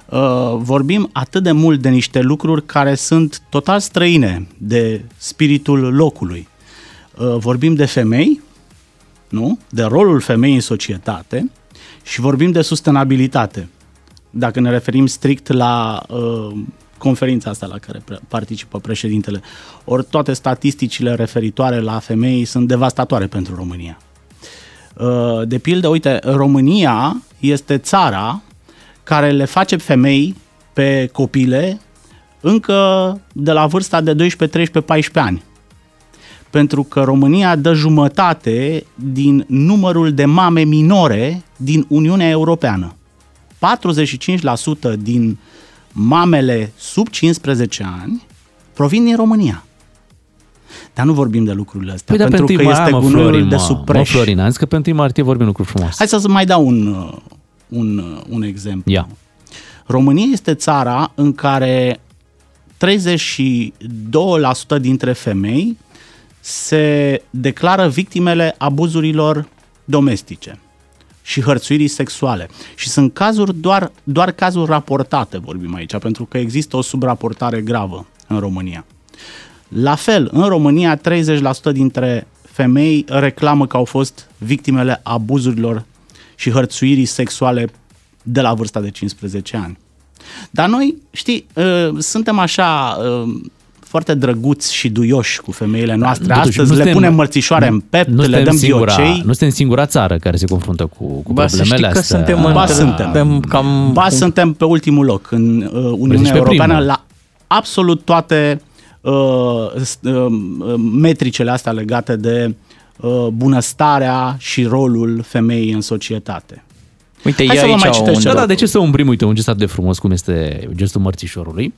Uh, vorbim atât de mult de niște lucruri care sunt total străine de spiritul locului. Uh, vorbim de femei, nu? De rolul femeii în societate și vorbim de sustenabilitate. Dacă ne referim strict la uh, conferința asta la care pre- participă președintele, ori toate statisticile referitoare la femei sunt devastatoare pentru România. Uh, de pildă, uite, România este țara care le face femei pe copile încă de la vârsta de 12, 13, 14 ani pentru că România dă jumătate din numărul de mame minore din Uniunea Europeană. 45% din mamele sub 15 ani provin din România. Dar nu vorbim de lucrurile astea, Păi, dar pentru pe că întâi este mai, mă, gunoiul Florin, de mă, sub Mă, preș. Florin, am zis că pe 1 martie vorbim lucruri frumoase. Hai să mai dau un, uh, un, uh, un exemplu. Ia. România este țara în care 32% dintre femei se declară victimele abuzurilor domestice și hărțuirii sexuale. Și sunt cazuri doar, doar cazuri raportate, vorbim aici, pentru că există o subraportare gravă în România. La fel, în România, 30% dintre femei reclamă că au fost victimele abuzurilor și hărțuirii sexuale de la vârsta de 15 ani. Dar noi, știi, uh, suntem așa uh, foarte drăguți și duioși cu femeile noastre. Totuși, Astăzi nu le suntem- punem mărțișoare în pept, nu le suntem dăm singura, diocei. Nu suntem singura țară care se confruntă cu, cu Ba, să problemele știi că astea. suntem în- Ba suntem. Suntem cam- Ba suntem pe ultimul loc în uh, Uniunea Zici pe Europeană primul. la absolut toate uh, s- uh, uh, metricele astea legate de uh, bunăstarea și rolul femeii în societate. Uite, Hai e să vă aici mai un- citesc Da, ceva. da, de ce să umbrim, uite, un gest atât de frumos cum este gestul mărțișorului,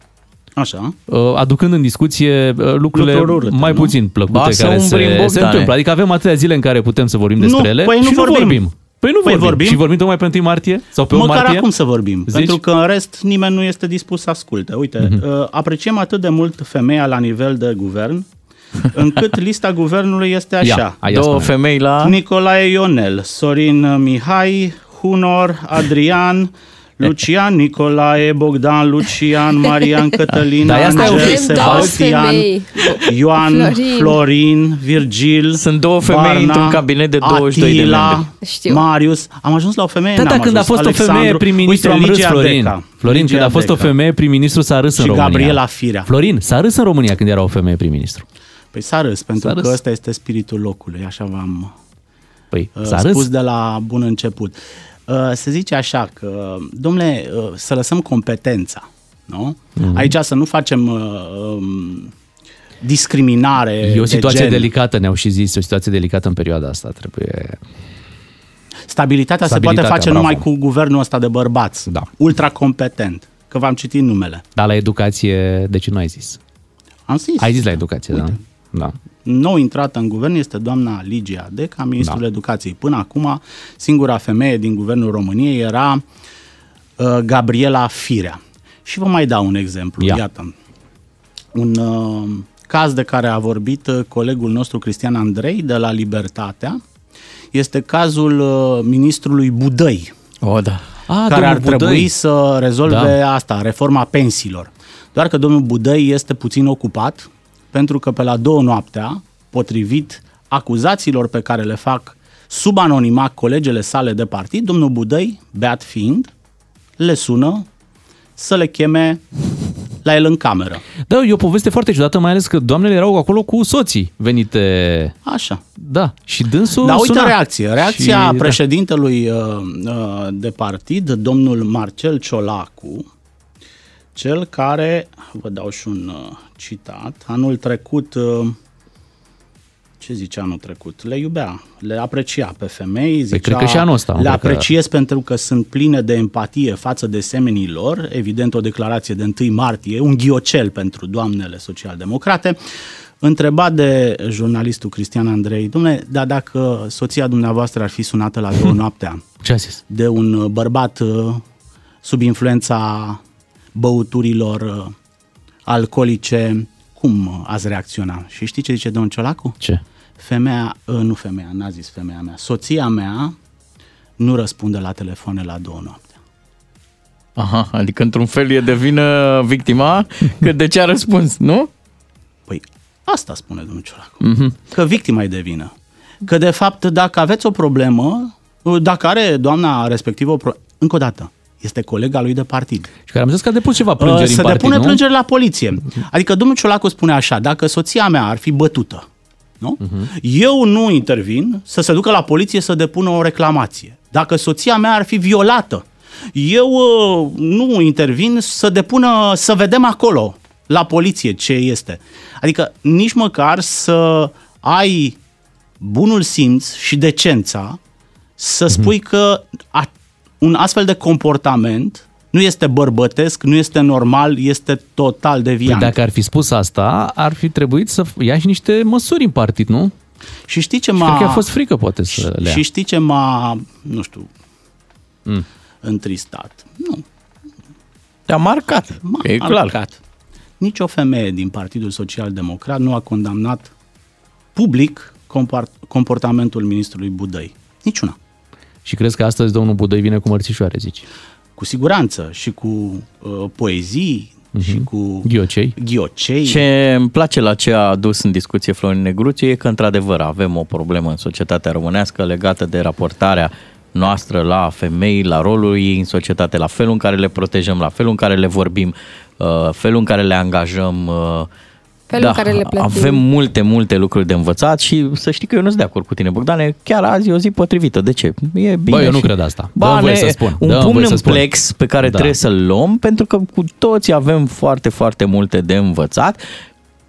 Așa. uh, aducând în discuție uh, lucrurile Lucruri urâte, mai nu? puțin plăcute Ba, să care se, umbrim, se Bogdane. întâmplă. Adică avem atâtea zile în care putem să vorbim despre Nu, ele păi nu și vorbim. nu vorbim. Păi nu Păi vorbim. vorbim. Și vorbim tocmai pe 1 martie? Sau pe 1 Măcar martie? acum să vorbim, Zici? pentru că în rest nimeni nu este dispus să asculte. Uite, Mhm. uh, apreciem atât de mult femeia la nivel de guvern, [laughs] încât lista guvernului este așa. Ia, hai, ia Două spune. femei la... Nicolae Ionel, Sorin Mihai, Hunor, Adrian, Lucian, Nicolae, Bogdan, Lucian, Marian, [laughs] Cătălin, Dar asta e Angel, ok. Avem două Sebastian, femei. Ioan, Florin. Florin, Florin Virgil, Sunt două femei Barna, într-un cabinet de 22 de Atila, membri. Știu. Marius. Am ajuns la o femeie, Da, n-am da, când a ajuns. fost o femeie Alexandru. prim-ministru Uite, am râs, Ligia Florin. Deca. Florin, Ligia când a fost o Deca. femeie prim-ministru s-a râs în Și România. Gabriela Firea. Florin, s-a râs în România când era o femeie prim-ministru. Păi s-a râs, pentru S-a că râs. ăsta este spiritul locului, așa v-am Păi, uh, s-a spus râs? de la bun început. Uh, Se zice așa că, domnule, uh, să lăsăm competența, nu? Mhm. Aici să nu facem uh, um, discriminare E o de situație gen. delicată, ne-au și zis, e o situație delicată în perioada asta. Trebuie... Stabilitatea, se poate Stabilitatea, face bravo. numai cu guvernul ăsta de bărbați, Da. ultra competent, că v-am citit numele. Dar la educație, de ce nu ai zis? Am zis. Ai zis la educație, da? Da. nou intrată în guvern este doamna Ligia Deca, ministrul Da. educației. Până acum, singura femeie din guvernul României era uh, Gabriela Firea. Și vă mai dau un exemplu. Ia. Iată, un uh, caz de care a vorbit uh, colegul nostru Cristian Andrei de la Libertatea este cazul uh, ministrului Budăi, O, da. A, care ar domnul trebui Budăi. să rezolve Da. asta, reforma pensiilor. Doar că domnul Budăi este puțin ocupat, pentru că pe la două noaptea, potrivit acuzațiilor pe care le fac sub anonimat colegele sale de partid, domnul Budăi, beat fiind, le sună să le cheme la el în cameră. Da, e o poveste foarte ciudată, mai ales că doamnele erau acolo cu soții venite... Așa. Da, și dânsul Dar uite suna. reacție. Reacția Și, președintelui uh, uh, de partid, domnul Marcel Ciolacu, cel care, vă dau și un uh, citat, anul trecut, uh, ce zice anul trecut? Le iubea, le aprecia pe femei, zicea, Păi cred că și anul ăsta, le cred că- apreciez pentru că sunt pline de empatie față de semenii lor, evident o declarație de 1 martie, un ghiocel pentru doamnele social-democrate, întrebat de jurnalistul Cristian Andrei, domnule, dar dacă soția dumneavoastră ar fi sunată la două [laughs] noaptea Ce a zis? de un bărbat uh, sub influența băuturilor uh, alcoolice, cum uh, ați reacționa? Și știi ce zice domnul Ciolacu? Ce? Femeia, uh, nu femeia, n-a zis femeia mea, soția mea nu răspunde la telefoane la două noaptea. Aha, adică într-un fel e de vină victima [laughs] că de ce a răspuns, nu? Păi asta spune domnul Ciolacu. Mm-hmm. Că victima e de vină. Că de fapt dacă aveți o problemă, uh, dacă are doamna respectivă o problemă, încă o dată, este colega lui de partid. Și care am zis că a depus ceva plângeri Uh, în să partid, depune nu? plângeri la poliție. Adică domnul Ciolacu spune așa, dacă soția mea ar fi bătută, nu? Mhm. Eu nu intervin să se ducă la poliție să depună o reclamație. Dacă soția mea ar fi violată, eu uh, nu intervin să depună, să vedem acolo, la poliție, ce este. Adică nici măcar să ai bunul simț și decența să spui că a, un astfel de comportament nu este bărbătesc, nu este normal, este total Păi deviant. dacă ar fi spus asta, ar fi trebuit să ia și niște măsuri în partid, nu? Și știi ce Și m-a... cred că a fost frică, poate, să le ia. Și știi ce m-a, nu știu, Mm. întristat? Nu. Te-a marcat, M-a e clar. marcat. Nici o femeie din Partidul Social Democrat nu a condamnat public compart- comportamentul ministrului Budăi. Niciuna. Și crezi că astăzi domnul Budăi vine cu mărțișoare, zici? Cu siguranță și cu uh, poezii și cu Ghiocei. ghiocei. Ce îmi place la ce a adus în discuție Florin Negruțiu e că într-adevăr avem o problemă în societatea românească legată de raportarea noastră la femei, la rolul ei în societate, la felul în care le protejăm, la felul în care le vorbim, uh, felul în care le angajăm uh, Felul în care le plătim. Da, avem multe, multe lucruri de învățat și să știi că eu nu sunt de acord cu tine, Bogdane. Chiar azi e o zi potrivită. De ce? E bine Bă, eu nu și- cred asta. Ba, Dă-mi voie ne- să spun. Un Dă-mi pumn voie să în spun. plex pe care Da. trebuie să-l luăm pentru că cu toții avem foarte, foarte multe de învățat.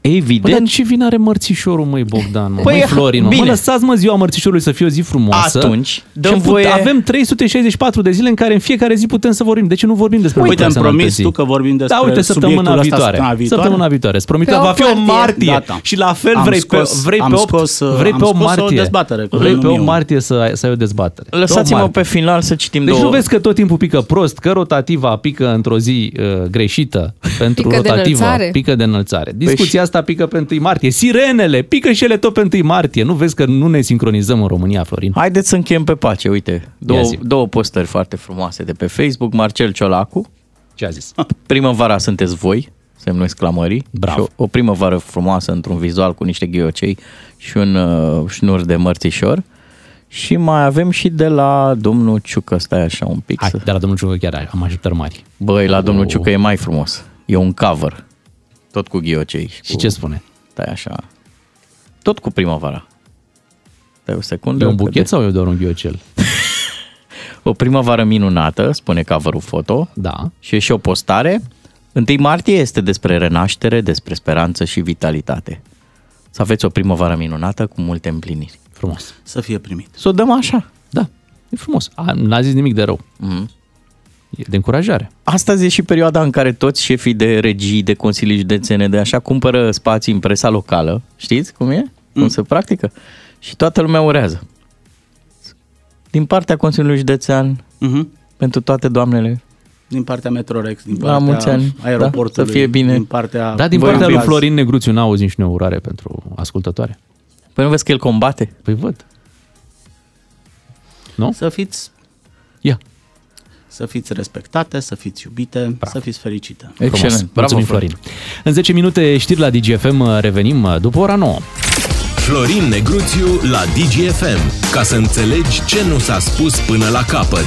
Bă, Evident, dar ce vin are mărțișorul, măi, Bogdan, mă? Păi, Măi, Florin, mă. bine. mă, lăsați, mă, ziua mărțișorului să fie o zi frumoasă. Atunci, dăm Ce put- voie- Avem 364 de zile în care în fiecare zi putem să vorbim. De ce nu vorbim despre Uite, îmi personalitate promis zi? tu că vorbim despre Da, uite, săptămâna subiectul ăsta viitoare. săptămâna viitoare? Săptămâna viitoare. Îți promit Pe că va 8 fi o martie. martie. Gata. Și la fel Am vrei scos- pe, vrei am pe 8, scos, uh, vrei am pe 8 scos o martie. dezbatere cu vrei pe 8 domnul Miu. martie să, să ai o dezbatere. Pe 8 lăsați-mă martie. pe final să citim Deci două... nu vezi că tot timpul pică prost, că rotativa pică într-o zi uh, greșită pentru Pică de rotativă, înălțare. pică de înălțare. Păi Discuția asta pică pe 1 martie. Sirenele pică și ele tot pe 1 martie. Nu vezi că nu ne sincronizăm în România, Florin? Haideți să încheiem pe pace, uite. Două, zi. două postări foarte frumoase de pe Facebook. Marcel Ciolacu, Ce a zis? primăvara sunteți voi, semnul exclamării. Bravo. Și o, o primăvară frumoasă într-un vizual cu niște ghiocei și un uh, șnur de mărțișor. Și mai avem și de la domnul Ciucă, stai așa un pic. Hai, Să... de la domnul Ciucă chiar am așteptări mari. Băi, la domnul Oh. Ciucă e mai frumos. E un cover. Tot cu ghiocei. Și cu... ce spune? Stai așa. Tot cu primăvara. Stai o secundă. E un că buchet de- sau e doar un ghiocel? [laughs] O primăvară minunată, spune cover foto. Da. Și e și o postare. 1 martie este despre renaștere, despre speranță și vitalitate. Să aveți o primăvară minunată cu multe împliniri. Frumos. Să fie primit. Să o dăm așa. Da, e frumos. A, n-a zis nimic de rău. Mm. E de încurajare. Astăzi e și perioada în care toți șefii de regii, de consilii județene, de așa, cumpără spații în presa locală. Știți cum e? Cum se practică? Și toată lumea urează. Din partea Consiliului Județean, Mhm. pentru toate doamnele, Din partea Metrorex, din La partea mulți ani, aeroportului, da, să fie bine. din partea... Da, din Vă partea lui iubiați. Florin Negruțiu n-a auzit și ne urare pentru ascultătoare. Păi nu vezi că el combate? Păi văd. Nu? Să fiți... Ia. Să fiți respectate, să fiți iubite, să fiți fericite. Frumos. Mulțumim, Florin. În 10 minute știri la DGFM, revenim după ora 9. Florin Negruțiu la DGFM. Ca să înțelegi ce nu s-a spus până la capăt.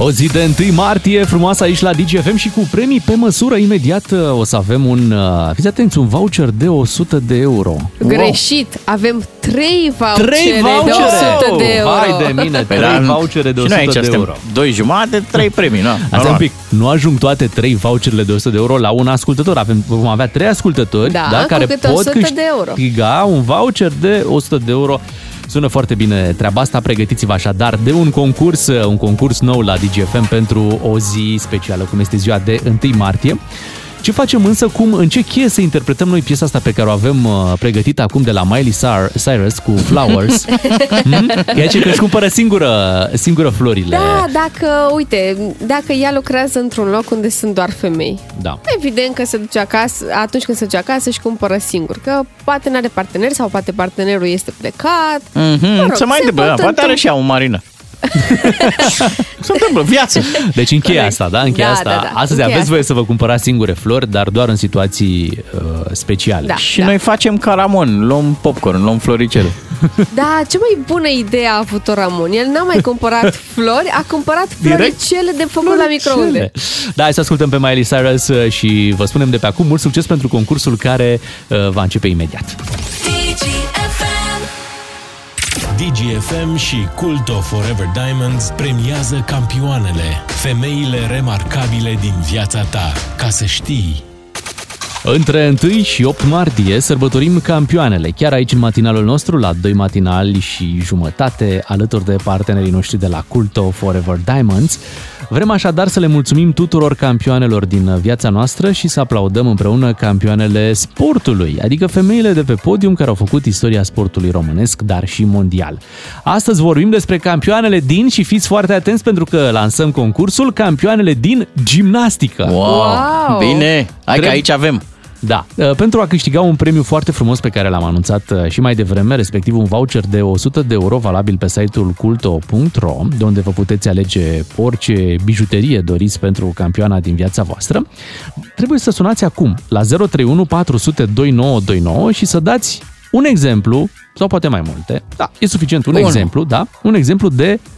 O zi de 1 martie, frumoasă aici la DGFM și cu premii pe măsură. Imediat uh, o să avem un, uh, fiți atenți, un voucher de 100 de euro. Greșit, avem 3 vouchere, Trei de vouchere! 100 de euro. Vai de mine, Păi trei da, vouchere de și 100 noi aici de suntem euro. Doi jumate, trei premii, nu? Asta un pic. Nu ajung toate trei voucherele de 100 de euro la un ascultător. Avem, vom avea trei ascultători Da, da, cu care câte pot 100 de euro. câștiga un voucher de 100 de euro. Sună foarte bine treaba asta, pregătiți-vă așadar de un concurs, un concurs nou la DGFM pentru o zi specială, cum este ziua de 1 martie. Ce facem însă, cum, în ce cheie să interpretăm noi piesa asta pe care o avem uh, pregătită acum de la Miley Cyrus- Cyrus cu Flowers? [laughs] hmm? Ea ce că își cumpără singură, singură florile. Da, dacă, uite, dacă ea lucrează într-un loc unde sunt doar femei, da. evident că se duce acasă, atunci când se duce acasă și cumpără singur, că poate n-are partener sau poate partenerul este plecat. Mm-hmm, Mă rog, se mai se întâmplă, pot poate are și ea un marină. [laughs] se întâmplă, viață. Deci în cheia Corect. asta, da? În cheia Da, asta. da, da. Astăzi În cheia aveți asta. voie să vă cumpărați singure flori, dar doar în situații uh, speciale. Da. Și noi facem caramon, luăm popcorn, luăm floricele. Da, ce mai bună idee a avut-o Ramon. El n-a mai cumpărat [laughs] flori, a cumpărat floricele de făcut la microunde. Da, hai să ascultăm pe Miley Cyrus uh, și vă spunem de pe acum mult succes pentru concursul care uh, va începe imediat. DGFM și Cult of Forever Diamonds premiază campioanele, femeile remarcabile din viața ta, ca să știi. Între 1 și 8 martie sărbătorim campioanele, chiar aici în matinalul nostru, la 2 matinali și jumătate, alături de partenerii noștri de la Culto Forever Diamonds. Vrem așadar să le mulțumim tuturor campioanelor din viața noastră și să aplaudăm împreună campioanele sportului, adică femeile de pe podium care au făcut istoria sportului românesc, dar și mondial. Astăzi vorbim despre campioanele din și fiți foarte atenți pentru că lansăm concursul campioanele din gimnastică. Wow, wow. bine, hai că Trebuie- aici avem. Da, uh, pentru a câștiga un premiu foarte frumos pe care l-am anunțat uh, și mai devreme, respectiv un voucher de 100 de euro valabil pe site-ul culto.ro, de unde vă puteți alege orice bijuterie doriți pentru campioana din viața voastră, trebuie să sunați acum la 031 400 2929 și să dați un exemplu, sau poate mai multe, da, e suficient un Unul. exemplu, da, un exemplu de uh,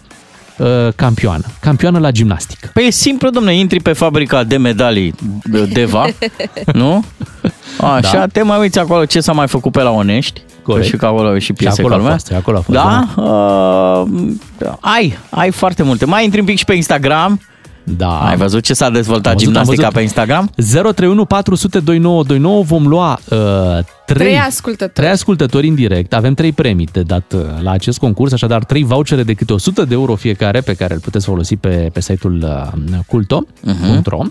campioană, campioană la gimnastică. Păi e simplu, domne, intri pe fabrica de medalii de- Deva, [laughs] nu? Așa, Da. te mai uiți acolo ce s-a mai făcut pe la Onești. Corect. Că Și că acolo au și piese acolo a ca lumea. fost, acolo a fost, Da? Uh, ai, ai foarte multe. Mai intri un pic și pe Instagram. Da. Ai văzut ce s-a dezvoltat Am văzut, am gimnastica văzut. pe Instagram? 031 400 2929 vom lua uh, trei, Trei ascultători. trei ascultători în direct. Avem trei premii de dat uh, la acest concurs, așadar trei vouchere de câte 100 de euro fiecare pe care îl puteți folosi pe, pe site-ul uh, culto.ro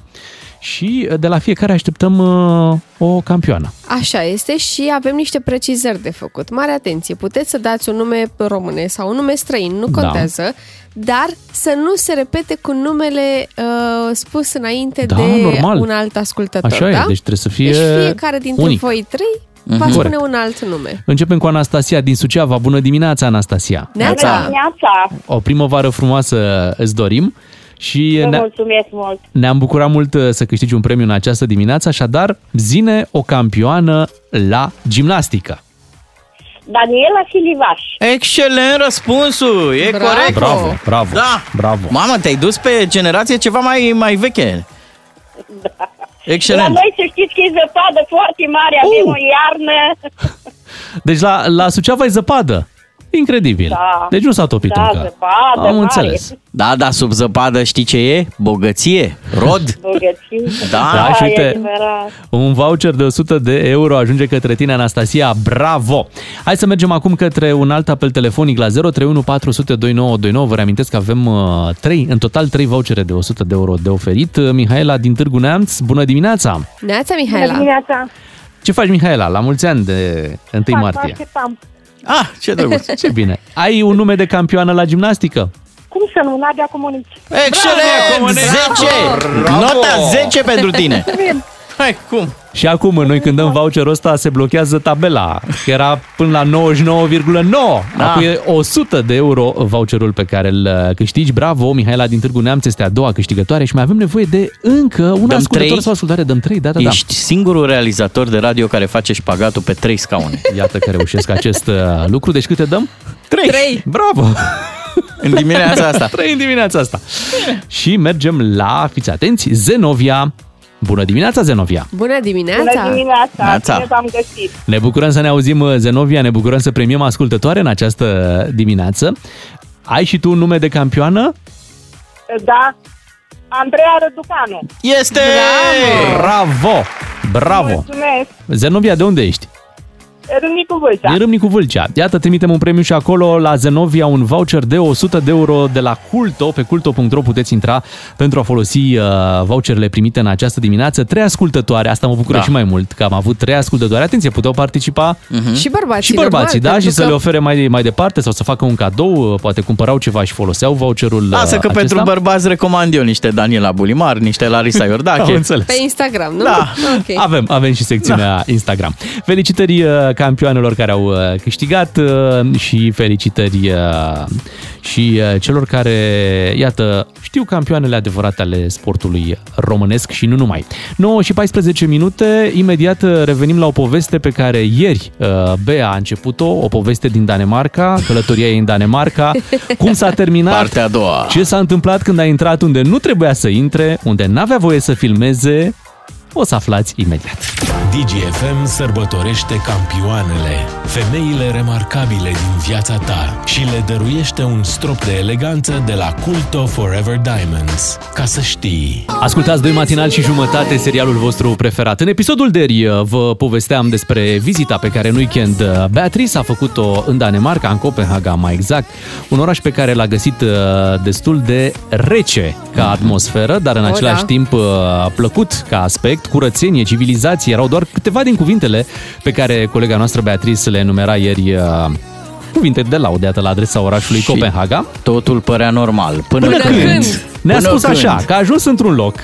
și uh, de la fiecare așteptăm uh, o campioană. Așa este și avem niște precizări de făcut. Mare atenție, puteți să dați un nume românesc sau un nume străin, nu Da. contează, dar să nu se repete cu numele uh, spus înainte Da, de normal. un alt ascultător. Așa e, da? deci trebuie să fie Deci fiecare dintre unic. voi trei Mhm. va spune Corect. un alt nume. Începem cu Anastasia din Suceava. Bună dimineața, Anastasia! Neața! Dimineața! O primăvară frumoasă îți dorim și Vă ne- mulțumesc mult! ne-am bucurat mult uh, să câștigi un premiu în această dimineață, așadar zine o campioană la gimnastică. Daniela Filivaș. Excelent răspunsul, e Bravo! corect. Bravo, bravo, Da. bravo. Mamă, te-ai dus pe generație ceva mai, mai veche. La Excelent. noi să știți că e zăpadă foarte mare, avem Uh! o iarnă. Deci la, la Suceava e zăpadă. Incredibil. Da. Deci nu s-a topit Da, încă. zăpadă Am mare. înțeles. Da, da, sub zăpadă știi ce e? Bogăție, rod. Bogăție. Da, Da, și e uite, adevărat. un voucher de 100 de euro ajunge către tine, Anastasia. Bravo! Hai să mergem acum către un alt apel telefonic la 031 400 2929. Vă reamintesc că avem uh, 3, în total 3 vouchere de 100 de euro de oferit. Uh, Mihaela din Târgu Neamț, bună dimineața! Neața, Bună Mihaela! dimineața! Ce faci, Mihaela? La mulți ani de 1 Fac, martie. așteptam. Ah, ce drăguț. [laughs] Ce bine. Ai un nume de campioană la gimnastică? Cum să nu, Nadia Comunici. Excelent! 10! Nota 10 pentru tine. Hai, cum? Și acum, noi când dăm voucherul ăsta, se blochează tabela, că era până la 99,9. Da. Acum e 100 de euro voucherul pe care îl uh, câștigi. Bravo, Mihaela din Târgu Neamț este a doua câștigătoare și mai avem nevoie de încă un Dăm ascultător trei? sau ascultare. Dăm trei, da, da, da. Ești singurul realizator de radio care face șpagatul pe trei scaune. [laughs] Iată că reușesc acest uh, lucru. Deci câte dăm? Trei. Trei! Bravo! [laughs] În dimineața asta. Trei în dimineața asta. Și mergem la, fiți atenți, Zenovia. Bună dimineața, Zenovia! Bună dimineața! Bună dimineața! Neața. Bine v-am găsit! Ne bucurăm să ne auzim, uh, Zenovia, ne bucurăm să premiem ascultătoare în această dimineață. Ai și tu un nume de campioană? Da, Andreea Răducanu. Este! Bravo! Bravo! Mulțumesc! Zenovia, de unde ești? Râmnicu Vâlcea. Din Râmnicu Vâlcea. Iată, trimitem un premiu și acolo la Zenovia, un voucher de 100 de euro de la Culto. Pe culto.ro puteți intra pentru a folosi uh, voucherele primite în această dimineață. Trei ascultătoare, asta mă bucură Da. și mai mult, că am avut trei ascultătoare. Atenție, puteau participa Și bărbații, și bărbații, normal, da, și pentru să că- le ofere mai, mai departe sau să facă un cadou, uh, poate cumpărau ceva și foloseau voucherul uh, Lasă că acesta. pentru bărbați recomand eu niște Daniela Bulimar, niște Larisa [laughs] Am Iordache. înțeles. Pe Instagram, nu? Da. Ok. Avem, avem și secțiunea da. Instagram. Felicitări uh, campioanelor care au uh, câștigat uh, și felicitări uh, și uh, celor care, iată, știu campioanele adevărate ale sportului românesc și nu numai. 9 și 14 minute, imediat uh, revenim la o poveste pe care ieri uh, Bea a început-o, o poveste din Danemarca, călătoria ei în Danemarca, [laughs] cum s-a terminat, Partea a doua. ce s-a întâmplat când a intrat unde nu trebuia să intre, unde n-avea voie să filmeze, o să aflați imediat. DGFM sărbătorește campioanele, femeile remarcabile din viața ta și le dăruiește un strop de eleganță de la Culto Forever Diamonds. Ca să știi... Ascultați doi matinal și jumătate, serialul vostru preferat. În episodul de ieri uh, vă povesteam despre vizita pe care în weekend uh, Beatrice a făcut-o în Danemarca, în Copenhaga mai exact, un oraș pe care l-a găsit uh, destul de rece ca atmosferă, dar în Oh, același da. timp uh, plăcut ca aspect, curățenie, civilizație, erau doar câteva din cuvintele pe care colega noastră Beatrice le enumera ieri uh, cuvinte de laudă iată, la adresa orașului Și Copenhaga. Totul părea normal. Până, Până când ne-a Până spus când. așa, că a ajuns într-un loc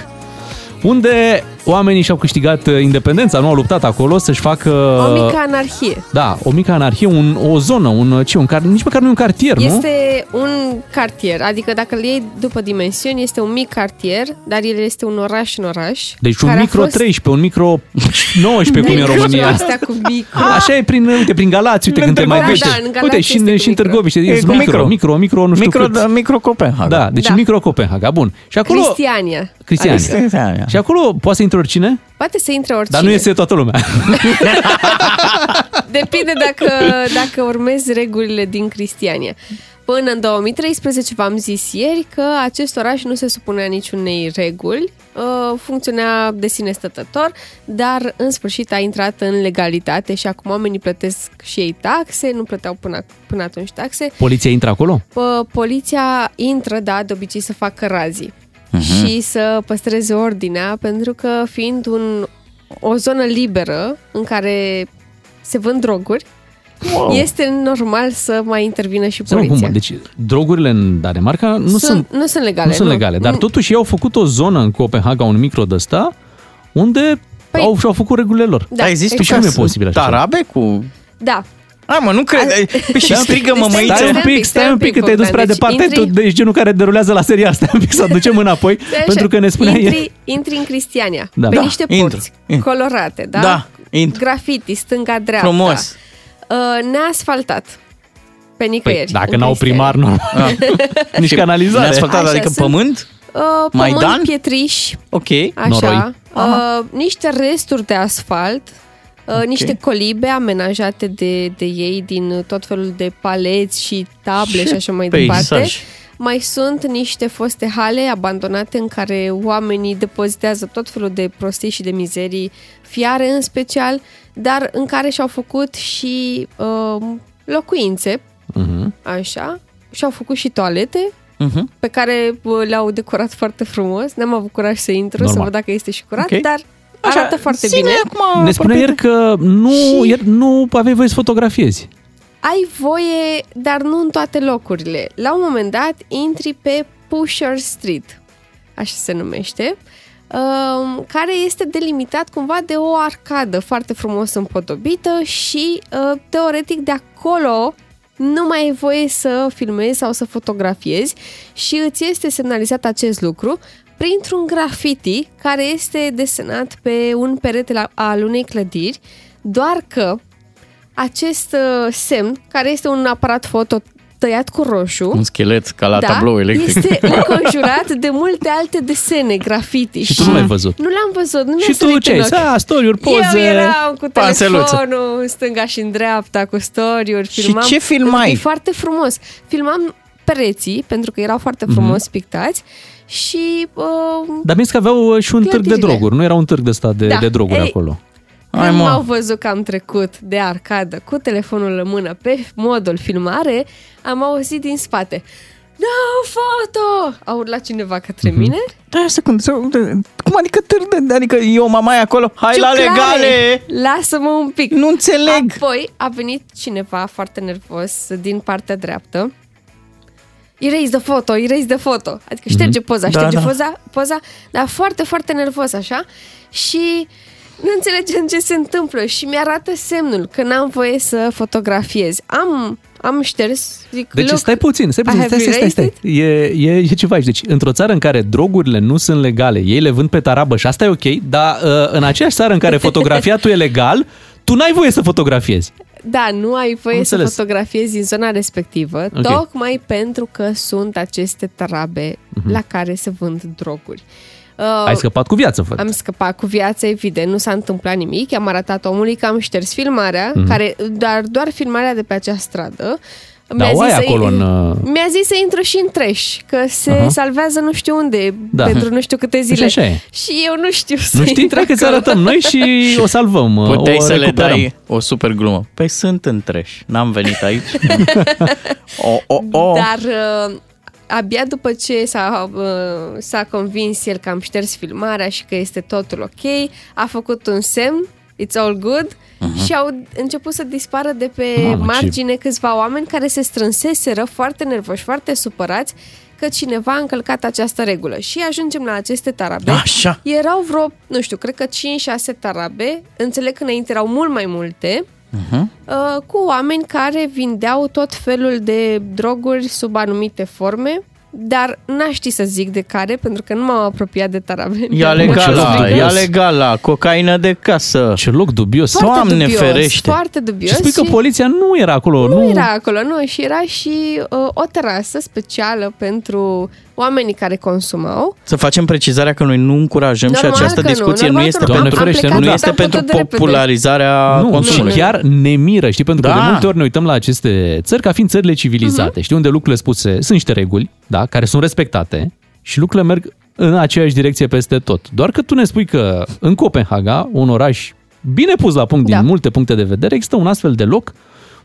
unde oamenii și-au câștigat uh, independența, nu au luptat acolo să-și facă... O mică anarhie. Da, o mică anarhie, un, o zonă, un, ce, un car, nici măcar nu e un cartier, nu? Este un cartier, adică dacă îl iei după dimensiuni, este un mic cartier, dar el este un oraș în oraș. Deci un care a micro fost- 13, un micro 19 cum e în Micro România. astea cu micro. [laughs] Așa e prin, uite, prin Galați, uite, În când te mai Târgoviște. duci. Da, în Galați Uite, și în, este cu și în micro. Târgoviște, E e cu micro, micro. micro, micro, nu știu Micro, cât. da, micro Copenhaga. Da, deci Da. micro Copenhaga, bun. Și acolo Cristiania. Cristiania. Cristiania. Și acolo poate să intre oricine, Poate să intre oricine. dar nu iese toată lumea. [laughs] Depinde dacă, dacă urmezi regulile din Cristiania. Până în 2013 v-am zis ieri că acest oraș nu se supunea niciunei reguli, uh, funcționa de sine stătător, dar în sfârșit a intrat în legalitate și acum oamenii plătesc și ei taxe, nu plăteau până, până atunci taxe. Poliția intră acolo? P- Poliția intră, da, de obicei să facă razii Mhm. și să păstreze ordinea, pentru că fiind un, o zonă liberă în care se vând droguri, Wow. este normal să mai intervină și Să nu, poliția. cum? Deci drogurile în Danemarca nu sunt, nu sunt legale. nu sunt legale, dar Mm, totuși ei au făcut o zonă în Copenhaga, un micro de ăsta, unde Păi- au, și-au făcut regulile lor. Da, există Păi cum e posibil așa? Tarabe cu... Da. A, mă, nu cred. Păi și strigă mă Deci Stai un pic, stai un pic, că te-ai dus prea Bogdan, departe. deci Tu ești genul care derulează la seria asta. Un pic să aducem înapoi, Stai așa, pentru că ne spunea intri, ieri. intri în Cristiania, Da. pe Da, niște intru, porți intru. colorate, da? Da, intru. Graffiti, stânga-dreapta. Frumos. Uh, neasfaltat. Pe Păi, nicăieri. dacă în n-au Cristiania. primar, nu. [laughs] Nici canalizare. Neasfaltat, Așa, adică sunt- pământ? Uh, pământ, Maidan? pietriș, Ok. așa. Noroi. Uh, niște resturi de asfalt, uh, Ok. niște colibe amenajate de, de ei din tot felul de paleți și table Ce și așa mai [laughs] peisaj. departe. Mai sunt niște foste hale abandonate în care oamenii depozitează tot felul de prostii și de mizerii, fiare în special, dar în care și-au făcut și uh, locuințe, Mhm. așa, și-au făcut și toalete, Mhm. pe care uh, le-au decorat foarte frumos. N-am avut curaj să intru, Normal. să văd dacă este și curat, Ok. dar arată foarte ține bine. acum Ne spunea ieri că nu, ieri nu aveai voie să fotografiezi. Ai voie, dar nu în toate locurile. La un moment dat intri pe Pusher Street, așa se numește, um, care este delimitat cumva de o arcadă foarte frumos împodobită și uh, teoretic de acolo nu mai ai voie să filmezi sau să fotografiezi și îți este semnalizat acest lucru printr-un graffiti care este desenat pe un perete la, al unei clădiri, doar că acest uh, semn, care este un aparat foto tăiat cu roșu, Un schelet ca la da, tablou electric. este [laughs] înconjurat de multe alte desene, graffiti. Și tu nu l-ai văzut. Nu l-am văzut, nu mi-a Și tu sărit ce în ai? ochi. Sa, story-uri, poze, Eu eram cu panseluță. telefonul în stânga și în dreapta, cu story-uri, Și filmam. ce filmai? pentru că E foarte frumos. Filmam pereții, pentru că erau foarte frumos pictați și... Uh, Dar mi că aveau uh, și un târg de Clădirile. droguri. Nu era un târg de ăsta de, Da. de droguri Ei, acolo. Hai, Când mă. m-au văzut că am trecut de arcadă cu telefonul în mână pe modul filmare, am auzit din spate No foto! A urlat cineva către Mhm. mine. Da, secundă, secundă. Cum adică târg de... Adică eu, mama, e acolo. Hai la Ciuclare! legale! Lasă-mă un pic! Nu înțeleg! Apoi a venit cineva foarte nervos din partea dreaptă. Erase de foto, erase de foto. Adică șterge poza, Da, șterge da. poza, poza, dar foarte, foarte nervos așa. Și nu înțelegem ce se întâmplă și mi-arată semnul că n-am voie să fotografiez. Am, am șters, zic, Deci look, stai puțin, stai I puțin, have stai, stai, stai, erased stai. E, e, e ceva aici. Deci, într-o țară în care drogurile nu sunt legale, ei le vând pe tarabă și asta e ok, dar uh, în aceeași țară în care [laughs] fotografiatul e legal, tu n-ai voie să fotografiezi. Da, nu ai voie Am să înțeles. fotografiezi în zona respectivă, Ok. tocmai pentru că sunt aceste tarabe Mhm. la care se vând droguri. Uh, Ai scăpat cu viață, văd. Am scăpat cu viața, evident, nu s-a întâmplat nimic. I-am arătat omului că am șters filmarea, Mhm. care, dar doar filmarea de pe acea stradă. Dar o ai să- acolo în, uh, Mi-a zis să intră și în trash, că se Aha. salvează nu știu unde, Da. pentru nu știu câte zile. așa e. Și eu nu știu să Nu știi, intru trebuie să acolo. arătăm noi și [laughs] o salvăm, uh, Puteai o să le recuperăm. dai o super glumă. Păi sunt în trash. N-am venit aici. [laughs] o, o, o. Dar uh, abia după ce s-a, uh, s-a convins el că am șters filmarea și că este totul ok, a făcut un semn, it's all good, Mhm. și au început să dispară de pe Mamă, ce- margine câțiva oameni care se strânseseră foarte nervoși, foarte supărați că cineva a încălcat această regulă. Și ajungem la aceste tarabe. Așa. Erau vreo, nu știu, cred că 5-6 tarabe, înțeleg că înainte erau mult mai multe, Mhm. uh, cu oameni care vindeau tot felul de droguri sub anumite forme, dar n-aș ști să zic de care, pentru că nu m-am apropiat de tarabeni. Ia legal, la, ia legal la cocaină de casă. Ce loc dubios. Foarte Doamne dubios, ferește. Foarte dubios. Și spui că poliția nu era acolo, nu? nu era acolo, nu, și era și uh, o terasă specială pentru oamenii care consumau. Să facem precizarea că noi nu încurajăm Normal și această că nu, discuție nu, normal este că nu. Doamne pentru, ferește, nu nu, este da. pentru Am făcut de repede. popularizarea Nu, și consumului. chiar ne miră, știi, pentru că Da. de multe ori ne uităm la aceste țări ca fiind țările civilizate, știi, unde lucrurile spuse, sunt niște reguli, da, care sunt respectate și lucrurile merg în aceeași direcție peste tot. Doar că tu ne spui că în Copenhaga, un oraș bine pus la punct din Da. multe puncte de vedere, există un astfel de loc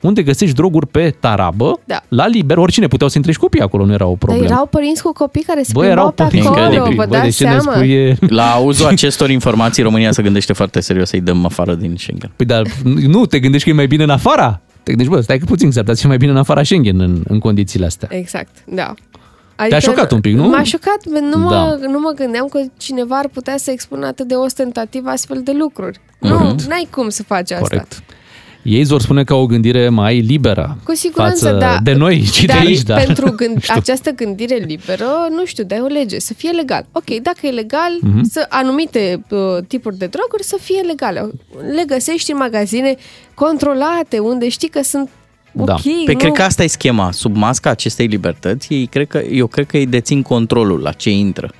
unde găsești droguri pe tarabă, Da. la liber, oricine puteau să intre și copii acolo, nu era o Dar problemă. erau părinți cu copii care se Bă, plimbau erau pe părinți acolo, incredibil. vă Bă, dați de ce ne seama? spui e... [laughs] La auzul [laughs] acestor informații, România se gândește foarte serios să-i dăm afară din Schengen. Păi dar nu, te gândești că e mai bine în afara? Te gândești, bă, stai că puțin, s-ar putea să fie mai bine în afara Schengen în, în condițiile astea. Exact, da. Te-a șocat un pic, nu? M-a șocat, nu mă, Da. nu mă gândeam că cineva ar putea să expună atât de ostentativ astfel de lucruri. Mhm. Nu, n-ai cum să faci asta. Corect. Ei vor spune că au o gândire mai liberă Cu siguranță, față da. de noi, ci de dar aici, dar... pentru gând, [laughs] Nu știu. această gândire liberă, nu știu, dai o lege, să fie legal. Ok, dacă e legal, Mhm. să anumite uh, tipuri de droguri să fie legale. Le găsești în magazine controlate, unde știi că sunt Da. ok. Pe nu... cred că asta e schema. Sub masca acestei libertăți, ei cred că, eu cred că ei dețin controlul la ce intră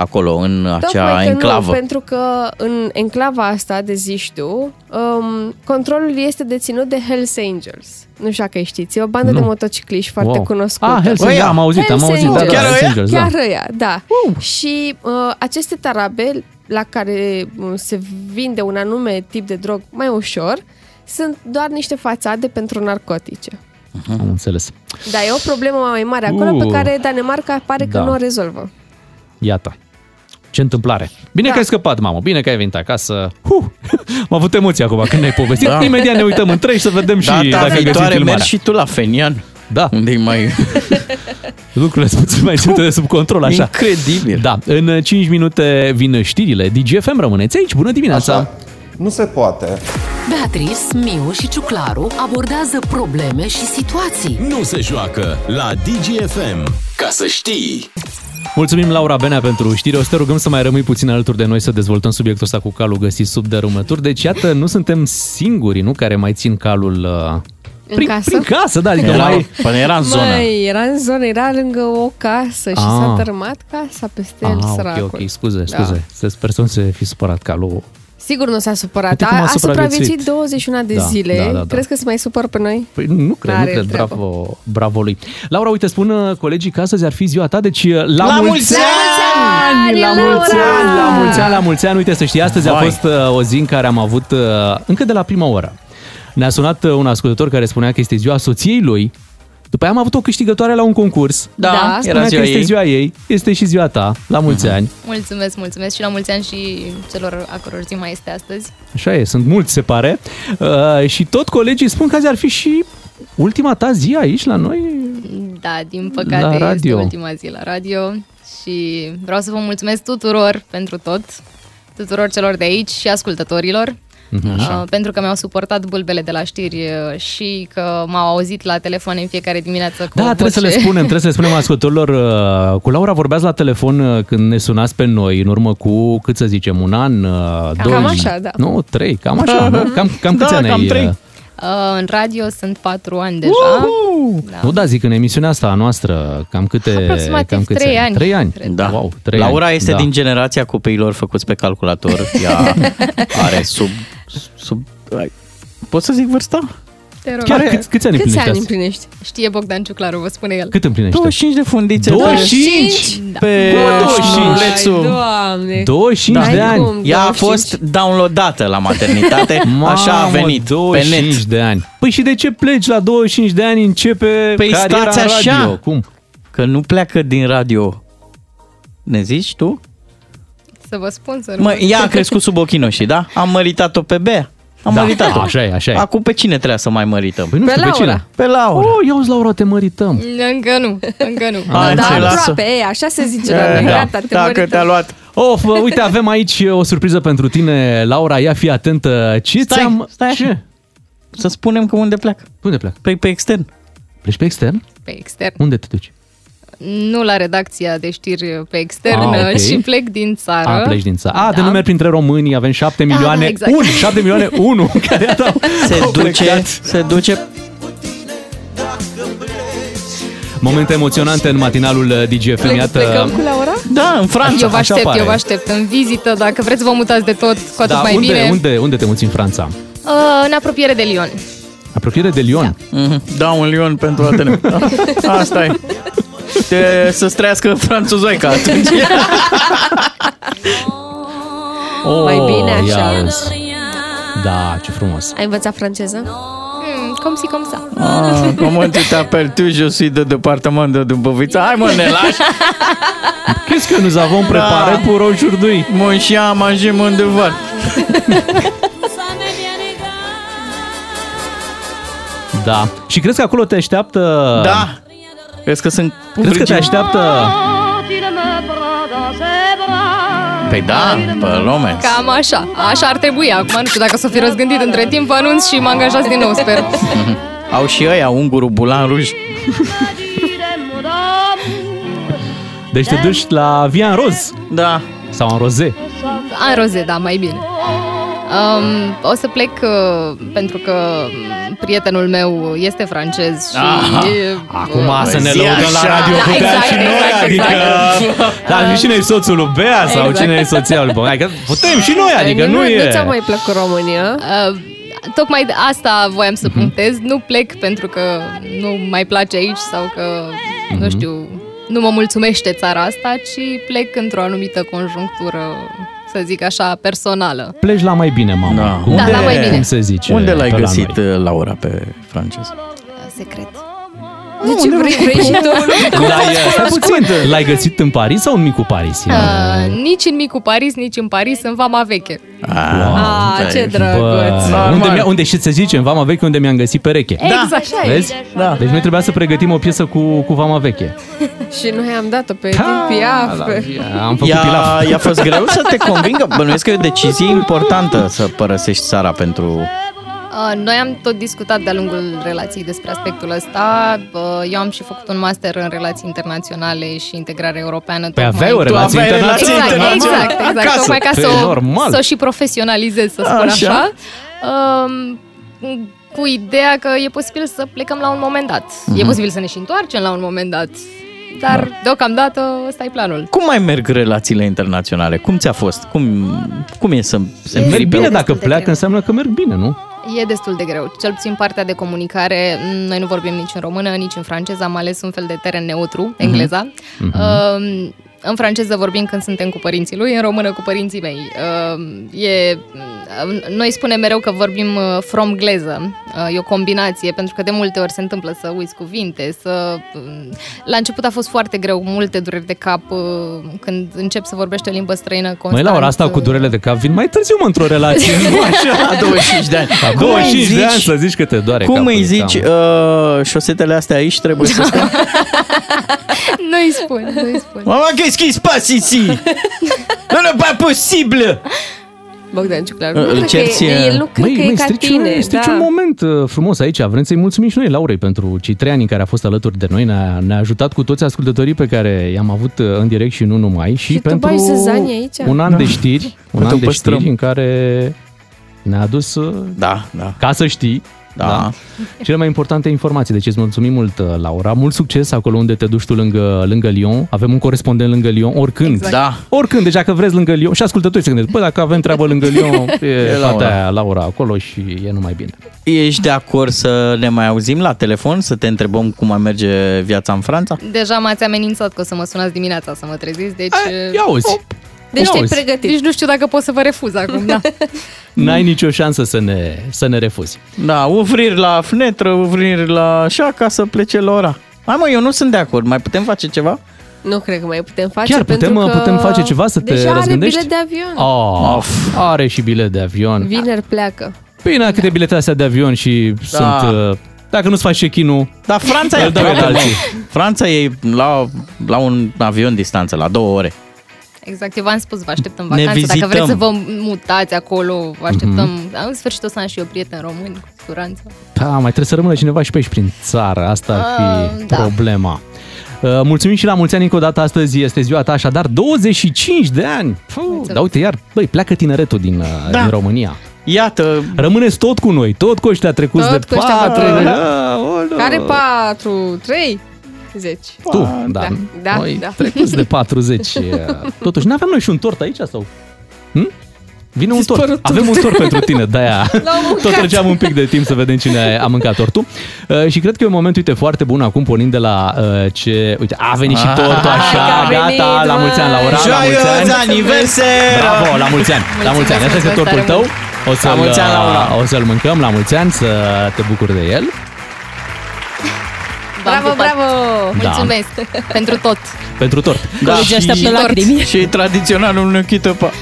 acolo, în acea Tocmai că enclavă. Nu, pentru că în enclava asta de zici tu, um, controlul este deținut de Hells Angels. Nu știu dacă știți, e o bandă Nu. de motocicliști foarte Wow. cunoscută. Ah, Hells Angels, am auzit, am Hells auzit, da, Angels. da, Hells Angels, da. Chiar ăia, da. Și uh, aceste tarabe la care uh, se vinde un anume tip de drog mai ușor, sunt doar niște fațade pentru narcotice. Am înțeles. Dar e o problemă mai mare acolo Uh. pe care Danemarca pare că Da. nu o rezolvă. Iată. Ce întâmplare. Bine Da. că ai scăpat, mamă. Bine că ai venit acasă. Huh. [laughs] Am avut emoții acum când ne-ai povestit. Da. Imediat ne uităm în trei să vedem și Data dacă ai găsit viitoare filmarea. mergi și tu la Fenian. Da. Unde e mai... [laughs] Lucrurile sunt puțin mai ținute de sub control, așa. Incredibil. Da, în 5 minute vin știrile. DGFM rămâneți aici. Bună dimineața! Așa. Nu se poate. Beatrice, Miu și Ciuclaru abordează probleme și situații. Nu se joacă la DGFM. Ca să știi. Mulțumim, Laura Benea, pentru știri. O să te rugăm să mai rămâi puțin alături de noi să dezvoltăm subiectul ăsta cu calul găsit sub dărâmături. Deci, iată, nu suntem singurii, nu, care mai țin calul uh, În prin, casă? prin casă, da, adică Era, mai... până era în zonă. Măi, era în zonă, era lângă o casă și Ah. s-a tărâmat casa peste el, Ah, săracul. ok, ok, scuze, Da. scuze. Să sper să nu se fi supărat calul. Sigur nu s-a supărat. Uite cum A, a a supraviețuit. supraviețuit 21 de Da, zile. da, da, da. Crezi că se mai supăr pe noi? Păi nu cred, nu N-are cred. treabă. Bravo, bravo lui. Laura, uite, spun uh, colegii că astăzi ar fi ziua ta, deci uh, la, La mulți mulți ani! La Laura! mulți ani, la mulți ani, la mulți ani. Uite, să știi, astăzi a Vai. fost uh, o zi în care am avut, uh, încă de la prima oră, ne-a sunat uh, un ascultător care spunea că este ziua soției lui. După aia am avut o câștigătoare la un concurs. Da, Da, era Spunea ziua că este ei. ziua ei, este și ziua ta, la mulți ani. Mulțumesc, mulțumesc și la mulți ani și celor a căror zi mai este astăzi. Așa e, sunt mulți, se pare. Uh, și tot colegii spun că azi ar fi și ultima ta zi aici la noi. Da, din păcate La este radio. ultima zi la radio și vreau să vă mulțumesc tuturor pentru tot, tuturor celor de aici și ascultătorilor. Mhm. Uh, pentru că mi-au suportat bulbele de la știri uh, și că m-au auzit la telefon în fiecare dimineață cu Da, o trebuie să le voce. spunem, trebuie să le spunem [laughs] ascultătorilor. uh, Cu Laura vorbeați la telefon uh, când ne sunați pe noi, în urmă cu, cât să zicem, un an, uh, doi. Cam așa, da. Nu, trei, cam așa, nu? Cam, cam câți Da, ani cam ai? trei. Uh, Uh, în radio sunt patru ani deja. Da. Nu, da, zic, în emisiunea asta a noastră, cam câte... Aproximativ cam câți trei ani, Trei ani, cred. Da. Wow, trei Laura ani. este da. din generația copiilor făcuți pe calculator. Ea [laughs] are sub... sub ai- Pot să zic vârsta? Te rog. Chiar câți, câți ani Câți împlinești ani azi? împlinești? Știe Bogdan Ciuclaru, vă spune el. Cât împlinești? 25 de fundițe. 25? Da. Pe Bă, 25. șnulețul. Doamne! 25 N-ai de ani. cum, Ea a 25. fost downloadată la maternitate, [laughs] așa a Mamă, venit pe 25 net. de ani. Păi și de ce pleci la 25 de ani, începe Păi cariera stați în așa. radio? Cum? Că nu pleacă din radio. Ne zici tu? Să vă spun să nu... Mă, ea a crescut sub ochii noștri, da? Am măritat-o pe Bea. Am Da, măritat-o. așa e, așa e. Acum pe cine trebuie să mai mărităm? Păi nu Pe știu pe Laura. cine. Pe Laura. Oh, ia uzi, Laura, te mărităm. Încă nu, încă nu. Hai, Da, ce lasă. aproape, e, așa se zice la noi. Da. Gata, te Dacă mărităm. te-a luat. Of, uite, avem aici o surpriză pentru tine, Laura, ia fi atentă. Ce Stai, ți-am... stai așa. Ce? Să spunem că unde pleacă. Unde pleacă? Pe, pe extern. Pleci pe extern? Pe extern. Unde te duci? Nu la redacția de știri pe extern Ah, ok. și plec din țară. A, pleci din țară. A, de Da. nu merg printre români, avem 7 Da, milioane, da, exact. un, 7 milioane, unu, [laughs] care au, Se au duce, plecat. se duce Momente emoționante în matinalul uh, DGFM, Plec, iată. plecăm cu Laura? Da, în Franța. Eu vă așa aștept, pare. eu vă aștept în vizită. Dacă vreți să vă mutați de tot, cu atât Da, mai unde, bine. unde, unde te muți în Franța? Uh, în apropiere de Lyon. Apropiere de Lyon. Mhm. Da, un lion pentru Ateneu. [laughs] Asta e. Te, să-ți trăiască franțuzoica atunci. [laughs] Oh, Mai bine așa. ia uzi. Da, ce frumos. Ai învățat franceză? Mm, cum si, cum sa. Ah, comment tu t'appelles tu, je suis de département de Dâmbovița. Hai mă, ne lași. Qu'est-ce que nous avons préparé Da. pour aujourd'hui? Mon chien a mangé mon devoir. Da. Și crezi că acolo te așteaptă... Da. Crezi că sunt... Crezi că te așteaptă... Păi da, pe lume. Cam așa. Așa ar trebui acum. Nu știu dacă s-o fi răzgândit între timp, vă anunț și mă angajați din nou, sper. [laughs] Au și ăia ungurul bulan ruj. [laughs] Deci te duci la Via în roz. Da. Sau în roze. În roze, da, mai bine. Um, o să plec uh, pentru că um, prietenul meu este francez și... Aha. e- Acum uh, să ne zi lăudăm la așa. radio Da, cu Bea exact, și noi, exact, adică... exact. Da, și cine e soțul lui Bea sau Exact. cine e soția lui Bea? Adică putem și noi, adică nu, nu, e... nu ți-a mai plăcut România? Uh, tocmai de asta voiam să punctez. Nu plec pentru că nu mai place aici sau că, nu știu, nu mă mulțumește țara asta, ci plec într-o anumită conjunctură, să zic așa, personală. Pleci la mai bine, mama. Da. Cum, Da, la mai bine. cum se zice Unde l-ai pe la găsit, noi? Laura, pe francez? Secret. De ce vrei, vrei și tu? L-ai, stai puțin, l-ai găsit în Paris sau în micul Paris? Uh, nici în micul Paris, nici în Paris, în Vama Veche. Ah, ce drăguț. Bă, unde, mi-a, unde și se zice, în Vama Veche, unde mi-am găsit pereche. Exact, așa e. Vezi? Da. Deci noi trebuia să pregătim o piesă cu, cu Vama Veche. [laughs] Și noi am dat-o pe Edith Piaf. la pe- via. Am făcut I-a, pilaf. i-a fost greu să te convingă? Bănuiesc că e o decizie importantă să părăsești țara pentru... Uh, Noi am tot discutat de-a lungul relației despre aspectul ăsta. Uh, Eu am și făcut un master în relații internaționale și integrare europeană. Păi tocmai- aveai o relație aveai internațională. Exact, internaționale. exact, exact. Acasă. Tocmai ca Păi, să o, normal. să o și profesionalizez, să spun Așa. așa. Um, cu ideea că e posibil să plecăm la un moment dat. Mhm. E posibil să ne și întoarcem la un moment dat. Dar deocamdată ăsta e planul. Cum mai merg relațiile internaționale? Cum ți-a fost? Cum, cum e să se E Merg îmbripe? bine dacă destul de pleacă, greu. înseamnă că merg bine, nu? E destul de greu. Cel puțin partea de comunicare, m, noi nu vorbim nici în română, nici în franceză, am ales un fel de teren neutru, engleza. Um, în franceză vorbim când suntem cu părinții lui, în română cu părinții mei. Um, e, m, noi spunem mereu că vorbim uh, from gleză. Uh, E o combinație, pentru că de multe ori se întâmplă să uiți cuvinte, să... um, La început a fost foarte greu, multe dureri de cap uh, când încep să vorbești o limbă străină constant. Măi, la ora asta cu durele de cap vin mai târziu mă într-o relație, nu [laughs] așa? La 25 de ani. La Cum îi 25 de zici- ani să zici că te doare Cum capul îi de zici, cam. uh, șosetele astea aici trebuie să stea? [laughs] Nu-i spun, nu-i spun. Mama, qu'est-ce qui se passe ici? [laughs] Nu, nu, pas posibil! Bogdan Ciuclar, Îl nu cred că cerți, e, el nu cred că e ca strici, tine. un, strici da. un moment uh, frumos aici. Vrem să-i mulțumim și noi, Laurei, pentru cei trei ani în care a fost alături de noi. Ne-a, ne-a ajutat cu toți ascultătorii pe care i-am avut uh, în direct și nu numai. Și, Și tu pentru bagi zăzanie aici? un an Da. de știri, un Uite, an de păstrăm. știri în care ne-a adus uh, Da, da. ca să știi Da. Cele mai importante informații. Deci îți mulțumim mult, uh, Laura. Mult succes acolo unde te duci tu lângă, lângă Lyon. Avem un corespondent lângă Lyon, oricând. Exact. Da. Oricând, deci dacă vreți lângă Lyon, și ascultătorii se gândesc, bă, dacă avem treabă lângă Lyon, [laughs] e, E fata Laura. aia, Laura acolo și e numai bine. Ești de acord să ne mai auzim la telefon, să te întrebăm cum mai merge viața în Franța? Deja m-ați amenințat că o să mă sunați dimineața să mă treziți, deci... Ia auzi, Deci Ia te-ai auzi. pregătit. Nici nu știu dacă pot să vă refuz acum, da. [laughs] n-ai nicio șansă să ne, să ne refuzi. Da, uvriri la fnetră, uvriri la așa, ca să plece la ora. Hai mă, eu nu sunt de acord. Mai putem face ceva? Nu cred că mai putem face Chiar putem, pentru că putem face ceva să te Deja răzgândești? are bilet de avion. Oh, Of. are și bilet de avion. Vineri pleacă. Bine, câte bilete astea de avion și Da. sunt... uh, Dacă nu-ți faci check-in-ul, Dar Franța e Îl dau aproape, el mă. alții. Franța e la, la un avion distanță, la două ore. Exact, eu v-am spus, vă aștept în Ne vacanță. Dacă vizităm. vreți să vă mutați acolo, vă așteptăm. Mm-hmm. În sfârșit o să am și eu prieteni români, cu siguranță. da, mai trebuie să rămână cineva și pe aici prin țară. Asta ar fi Ah, da. problema. Uh, mulțumim și la mulți ani încă o dată, astăzi este ziua ta, așadar 25 de ani. Puh, dar uite, iar, băi, pleacă tineretul din, uh, Da. din România. Iată, Rămâneți tot cu noi, tot cu ăștia trecuți Tot de cu ăștia 4 patru. Care Care 4, 3, 10. Tu, da. Da, Noi da. trecuți de 40. uh, Totuși, n-aveam noi și un tort aici sau? Hm? Vine un Ți-s tort. părut Avem un tort. tort pentru tine, [laughs] de-aia L-am mâncat. tot treceam un pic de timp să vedem cine a mâncat tortul. Uh, și cred că e un moment, uite, foarte bun acum, pornind de la uh, ce... Uite, a venit și Ah, tortul, așa, că a venit, gata, la mulți ani, Laura, la mulți ani. Joyeux anniversaire! Bravo, la mulți ani, la mulți ani. Asta este mulțumesc tortul tare tău. mult. O să-l, La mulți ani, Laura. o să-l mâncăm la mulți ani, să te bucuri de el. V-am Bravo, pupat. bravo! Da. Mulțumesc pentru tot. Pentru tort. Colegii așteaptă lacrimi. Și tradiționalul nechită pe... [laughs]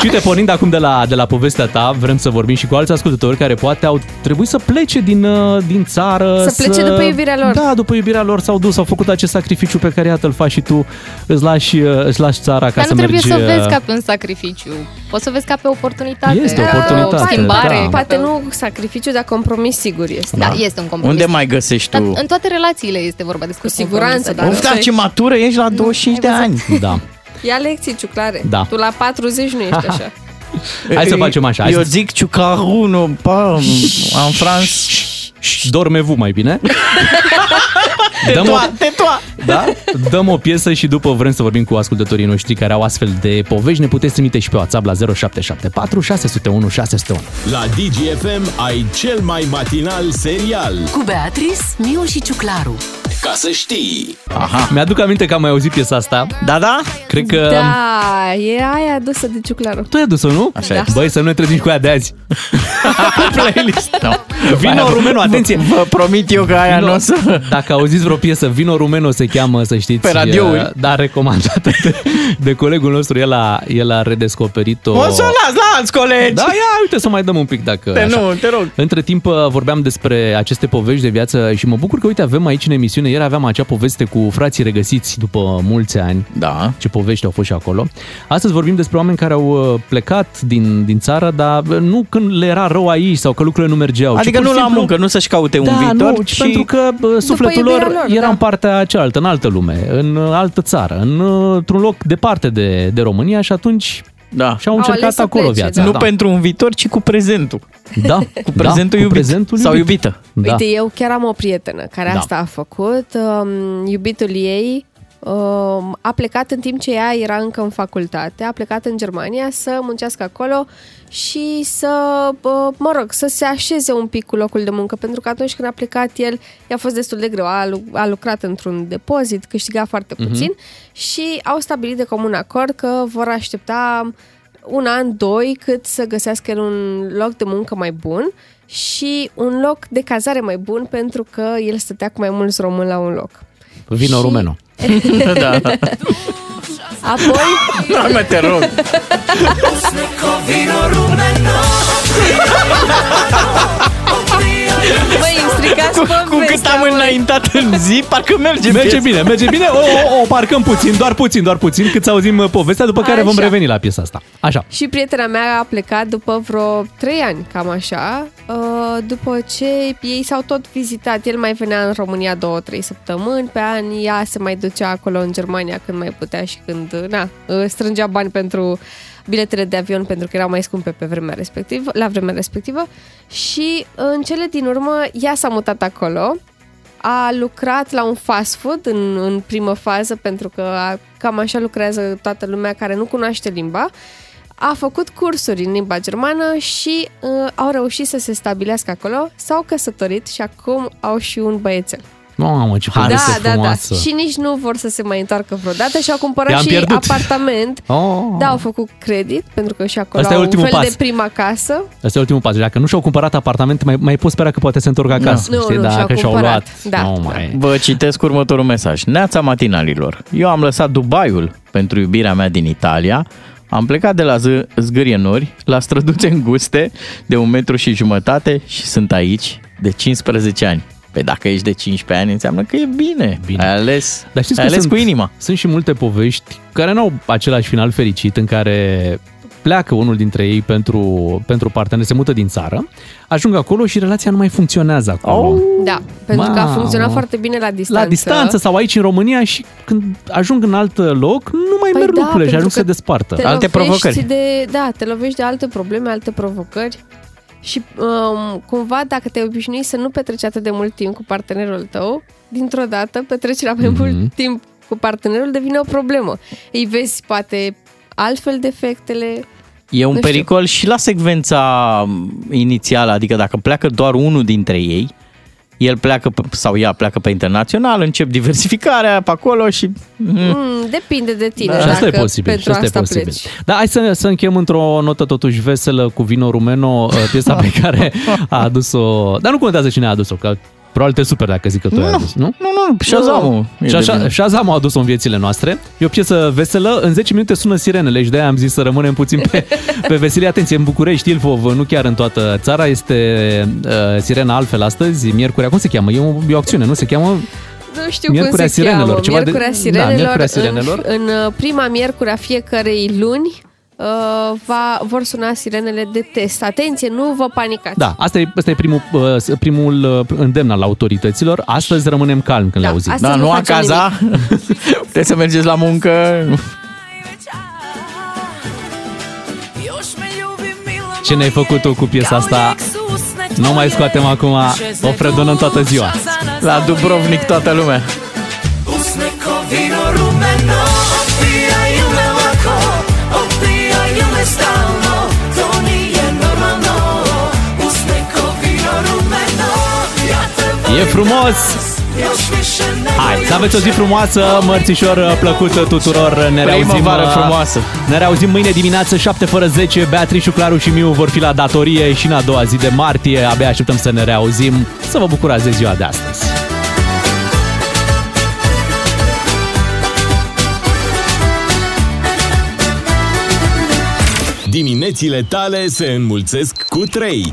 Și uite, pornind acum de la, de la povestea ta, vrem să vorbim și cu alți ascultători care poate au trebuit să plece din, uh, din țară. Să plece după iubirea lor. Da, după iubirea lor s-au dus, au făcut acest sacrificiu pe care iată îl faci și tu, îți lași, uh, îți lași țara ca Dar să nu trebuie mergi... să o uh, vezi ca pe un sacrificiu. Poți să o vezi ca pe o oportunitate. Este o oportunitate, O schimbare. da. Poate nu sacrificiu, dar compromis sigur este. Da, este un compromis. Unde mai găsești Dar tu? în toate relațiile este vorba despre Cu siguranță, compromis, da. Of, da, ce matură ești la 25 de ani. Da. Ia lecții, ciuclare. Da. Tu la 40 nu ești așa. [laughs] Hai să facem așa. Hai Eu să... zic ciucaruno, pa, în France. Dorme-vous mai bine. [laughs] Dăm o, Tetoa, tetoa. da? Dăm o piesă și după vrem să vorbim cu ascultătorii noștri care au astfel de povești. Ne puteți trimite și pe WhatsApp la 0774 601 601. La DGFM ai cel mai matinal serial. Cu Beatrice, Miu și Ciuclaru. Ca să știi. Aha. Mi-aduc aminte că am mai auzit piesa asta. Da, da? Cred că... Da, e aia adusă de ciuclaru. Tu ai adus-o, nu? Așa Da. Băi, să nu ne trezim cu ea de azi. [laughs] Playlist. No. Vino Rumeno, atenție! Vă promit eu că aia Vino- nu o să... Dacă auziți vreo piesă, Vino Rumeno se cheamă, să știți. Pe radiouri. uh, Da, recomandată de, de colegul nostru. El a, el a redescoperit-o. O să o las la alți colegi! Da, ia, uite să mai dăm un pic dacă... Te, așa. nu, te rog. Între timp uh, vorbeam despre aceste povești de viață și mă bucur că, uite, avem aici în emisiune, ieri aveam acea poveste cu frații regăsiți după mulți ani. Da. Ce povești au fost și acolo. Astăzi vorbim despre oameni care au uh, plecat din, din țară, dar uh, nu când le era rău aici sau că lucrurile nu mergeau. ci Adică pur nu și la simplu- muncă, nu să-și caute un da, viitor, nu, ci... ci pentru că bă, sufletul lor, iubirea lor, era da. în partea cealaltă, în altă lume, în uh, altă țară, în, uh, într-un loc departe de, de România și atunci Da. și-au Au încercat ales să acolo plece, viața. Nu da. pentru un viitor, ci cu prezentul. Da, [laughs] Cu prezentul da, iubit. Cu prezentul Sau iubit. iubită. Da. Uite, eu chiar am o prietenă care Da. asta a făcut. Um, iubitul ei um, a plecat în timp ce ea era încă în facultate, a plecat în Germania să muncească acolo și să, uh, mă rog, să se așeze un pic cu locul de muncă, pentru că atunci când a plecat el, i-a fost destul de greu. A, lu- a lucrat într-un depozit, câștiga foarte puțin și au stabilit de comun acord că vor aștepta un an, doi, cât să găsească el un loc de muncă mai bun și un loc de cazare mai bun pentru că el stătea cu mai mulți români la un loc. Vino Și- Rumeno. [laughs] da. Apoi, Da, mă, te rog. Băi, îmi stricați Cu, cu cât povestea, am măi. înaintat în zi, parcă merge Merge piesa. bine, merge bine. O, o, o parcăm puțin, doar puțin, doar puțin, cât să auzim uh, povestea, după care vom Așa. reveni la piesa asta. Așa. Și prietena mea a plecat după vreo 3 ani, cam așa, uh, după ce ei s-au tot vizitat. El mai venea în România 2-3 săptămâni pe an, ea se mai ducea acolo în Germania când mai putea și când, na, uh, strângea bani pentru biletele de avion pentru că erau mai scumpe pe vremea respectivă, la vremea respectivă și în cele din urmă ea s-a mutat acolo a lucrat la un fast food în, în primă fază, pentru că a, cam așa lucrează toată lumea care nu cunoaște limba. A făcut cursuri în limba germană și uh, au reușit să se stabilească acolo, s-au căsătorit și acum au și un băiețel. Mamă, ce Da, poveste da, da. frumoasă. Și nici nu vor să se mai întoarcă vreodată și au cumpărat I-am și pierdut. apartament. [laughs] Oh. Da, au făcut credit, pentru că și acolo Asta e au un ultimul fel pas. de prima casă. Asta e ultimul pas. Dacă nu și-au cumpărat apartament, mai, mai poți spera că poate se întorc acasă. Nu, știi? nu, și-au Dacă și-au cumpărat. luat. Da. Nu mai... Vă citesc următorul mesaj. Neața matinalilor. Eu am lăsat Dubaiul pentru iubirea mea din Italia. Am plecat de la Z- zgârienori la străduțe înguste de un metru și jumătate și sunt aici de 15 ani. Pe dacă ești de 15 ani, înseamnă că e bine. Bine. Ai ales, Dar știți ai că ales sunt, cu inima. Sunt și multe povești care nu au același final fericit, în care pleacă unul dintre ei pentru, pentru partener, se mută din țară, ajung acolo și relația nu mai funcționează acolo. Oh. Da, pentru că a Mamă. funcționat foarte bine la distanță. La distanță sau aici în România și când ajung în alt loc, nu mai Păi merg da, lucrurile și pentru ajung să se că despartă. te lovești De, da, te lovești de alte probleme, alte provocări și um, cumva dacă te obișnui să nu petreci atât de mult timp cu partenerul tău, dintr-o dată petrecerea mai Mhm. mult timp cu partenerul devine o problemă. Îi vezi poate altfel defectele. E un Nu știu. pericol și la secvența inițială, adică dacă pleacă doar unul dintre ei, el pleacă pe- sau ea pleacă pe internațional, încep diversificarea pe acolo și... Mm, depinde de tine. Da. Și asta e dacă posibil. Pentru și asta asta e posibil. pleci. Da, hai să, să încheiem într-o notă totuși veselă cu Vino Rumeno, uh, piesa pe care a adus-o... Dar nu contează cine a adus-o, că probabil te super dacă zic că tu ai Nu, adus, nu? Nu, nu, Shazam-ul. e Și de așa, vină. Shazam a adus-o în viețile noastre. E o piesă veselă. În 10 minute sună sirenele și de-aia am zis să rămânem puțin pe, [laughs] pe veselie. Atenție, în București, Ilfov, nu chiar în toată țara, este uh, sirena altfel astăzi, miercurea. Cum se cheamă? E o, e o acțiune, nu se cheamă? Nu știu Miercurea cum se Sirenelor, cheamă. ceva de- Miercurea da, Sirenelor. Miercurea Sirenelor. În, în uh, prima miercuri a fiecarei luni uh, va, vor suna sirenele de test. Atenție, nu vă panicați. Da, asta e, asta e primul, uh, primul uh, îndemn al autorităților. Astăzi rămânem calmi când le auzim. astăzi Da, nu nu facem acaza, [laughs] puteți să mergeți la muncă. Ce ne-ai făcut tu cu piesa asta? Nu mai scoatem acum, o fredonăm toată ziua. La Dubrovnik toată lumea. E frumos! još više ne Hai, să aveți o zi frumoasă, mărțișor plăcută tuturor, ne reauzim Primăvară uh, frumoasă. Ne reauzim mâine dimineață 7 fără 10 Beatrice, Claru și Miu vor fi la datorie Și în a doua zi de martie Abia așteptăm să ne reauzim Să vă bucurați de ziua de astăzi Diminețile tale se înmulțesc cu 3.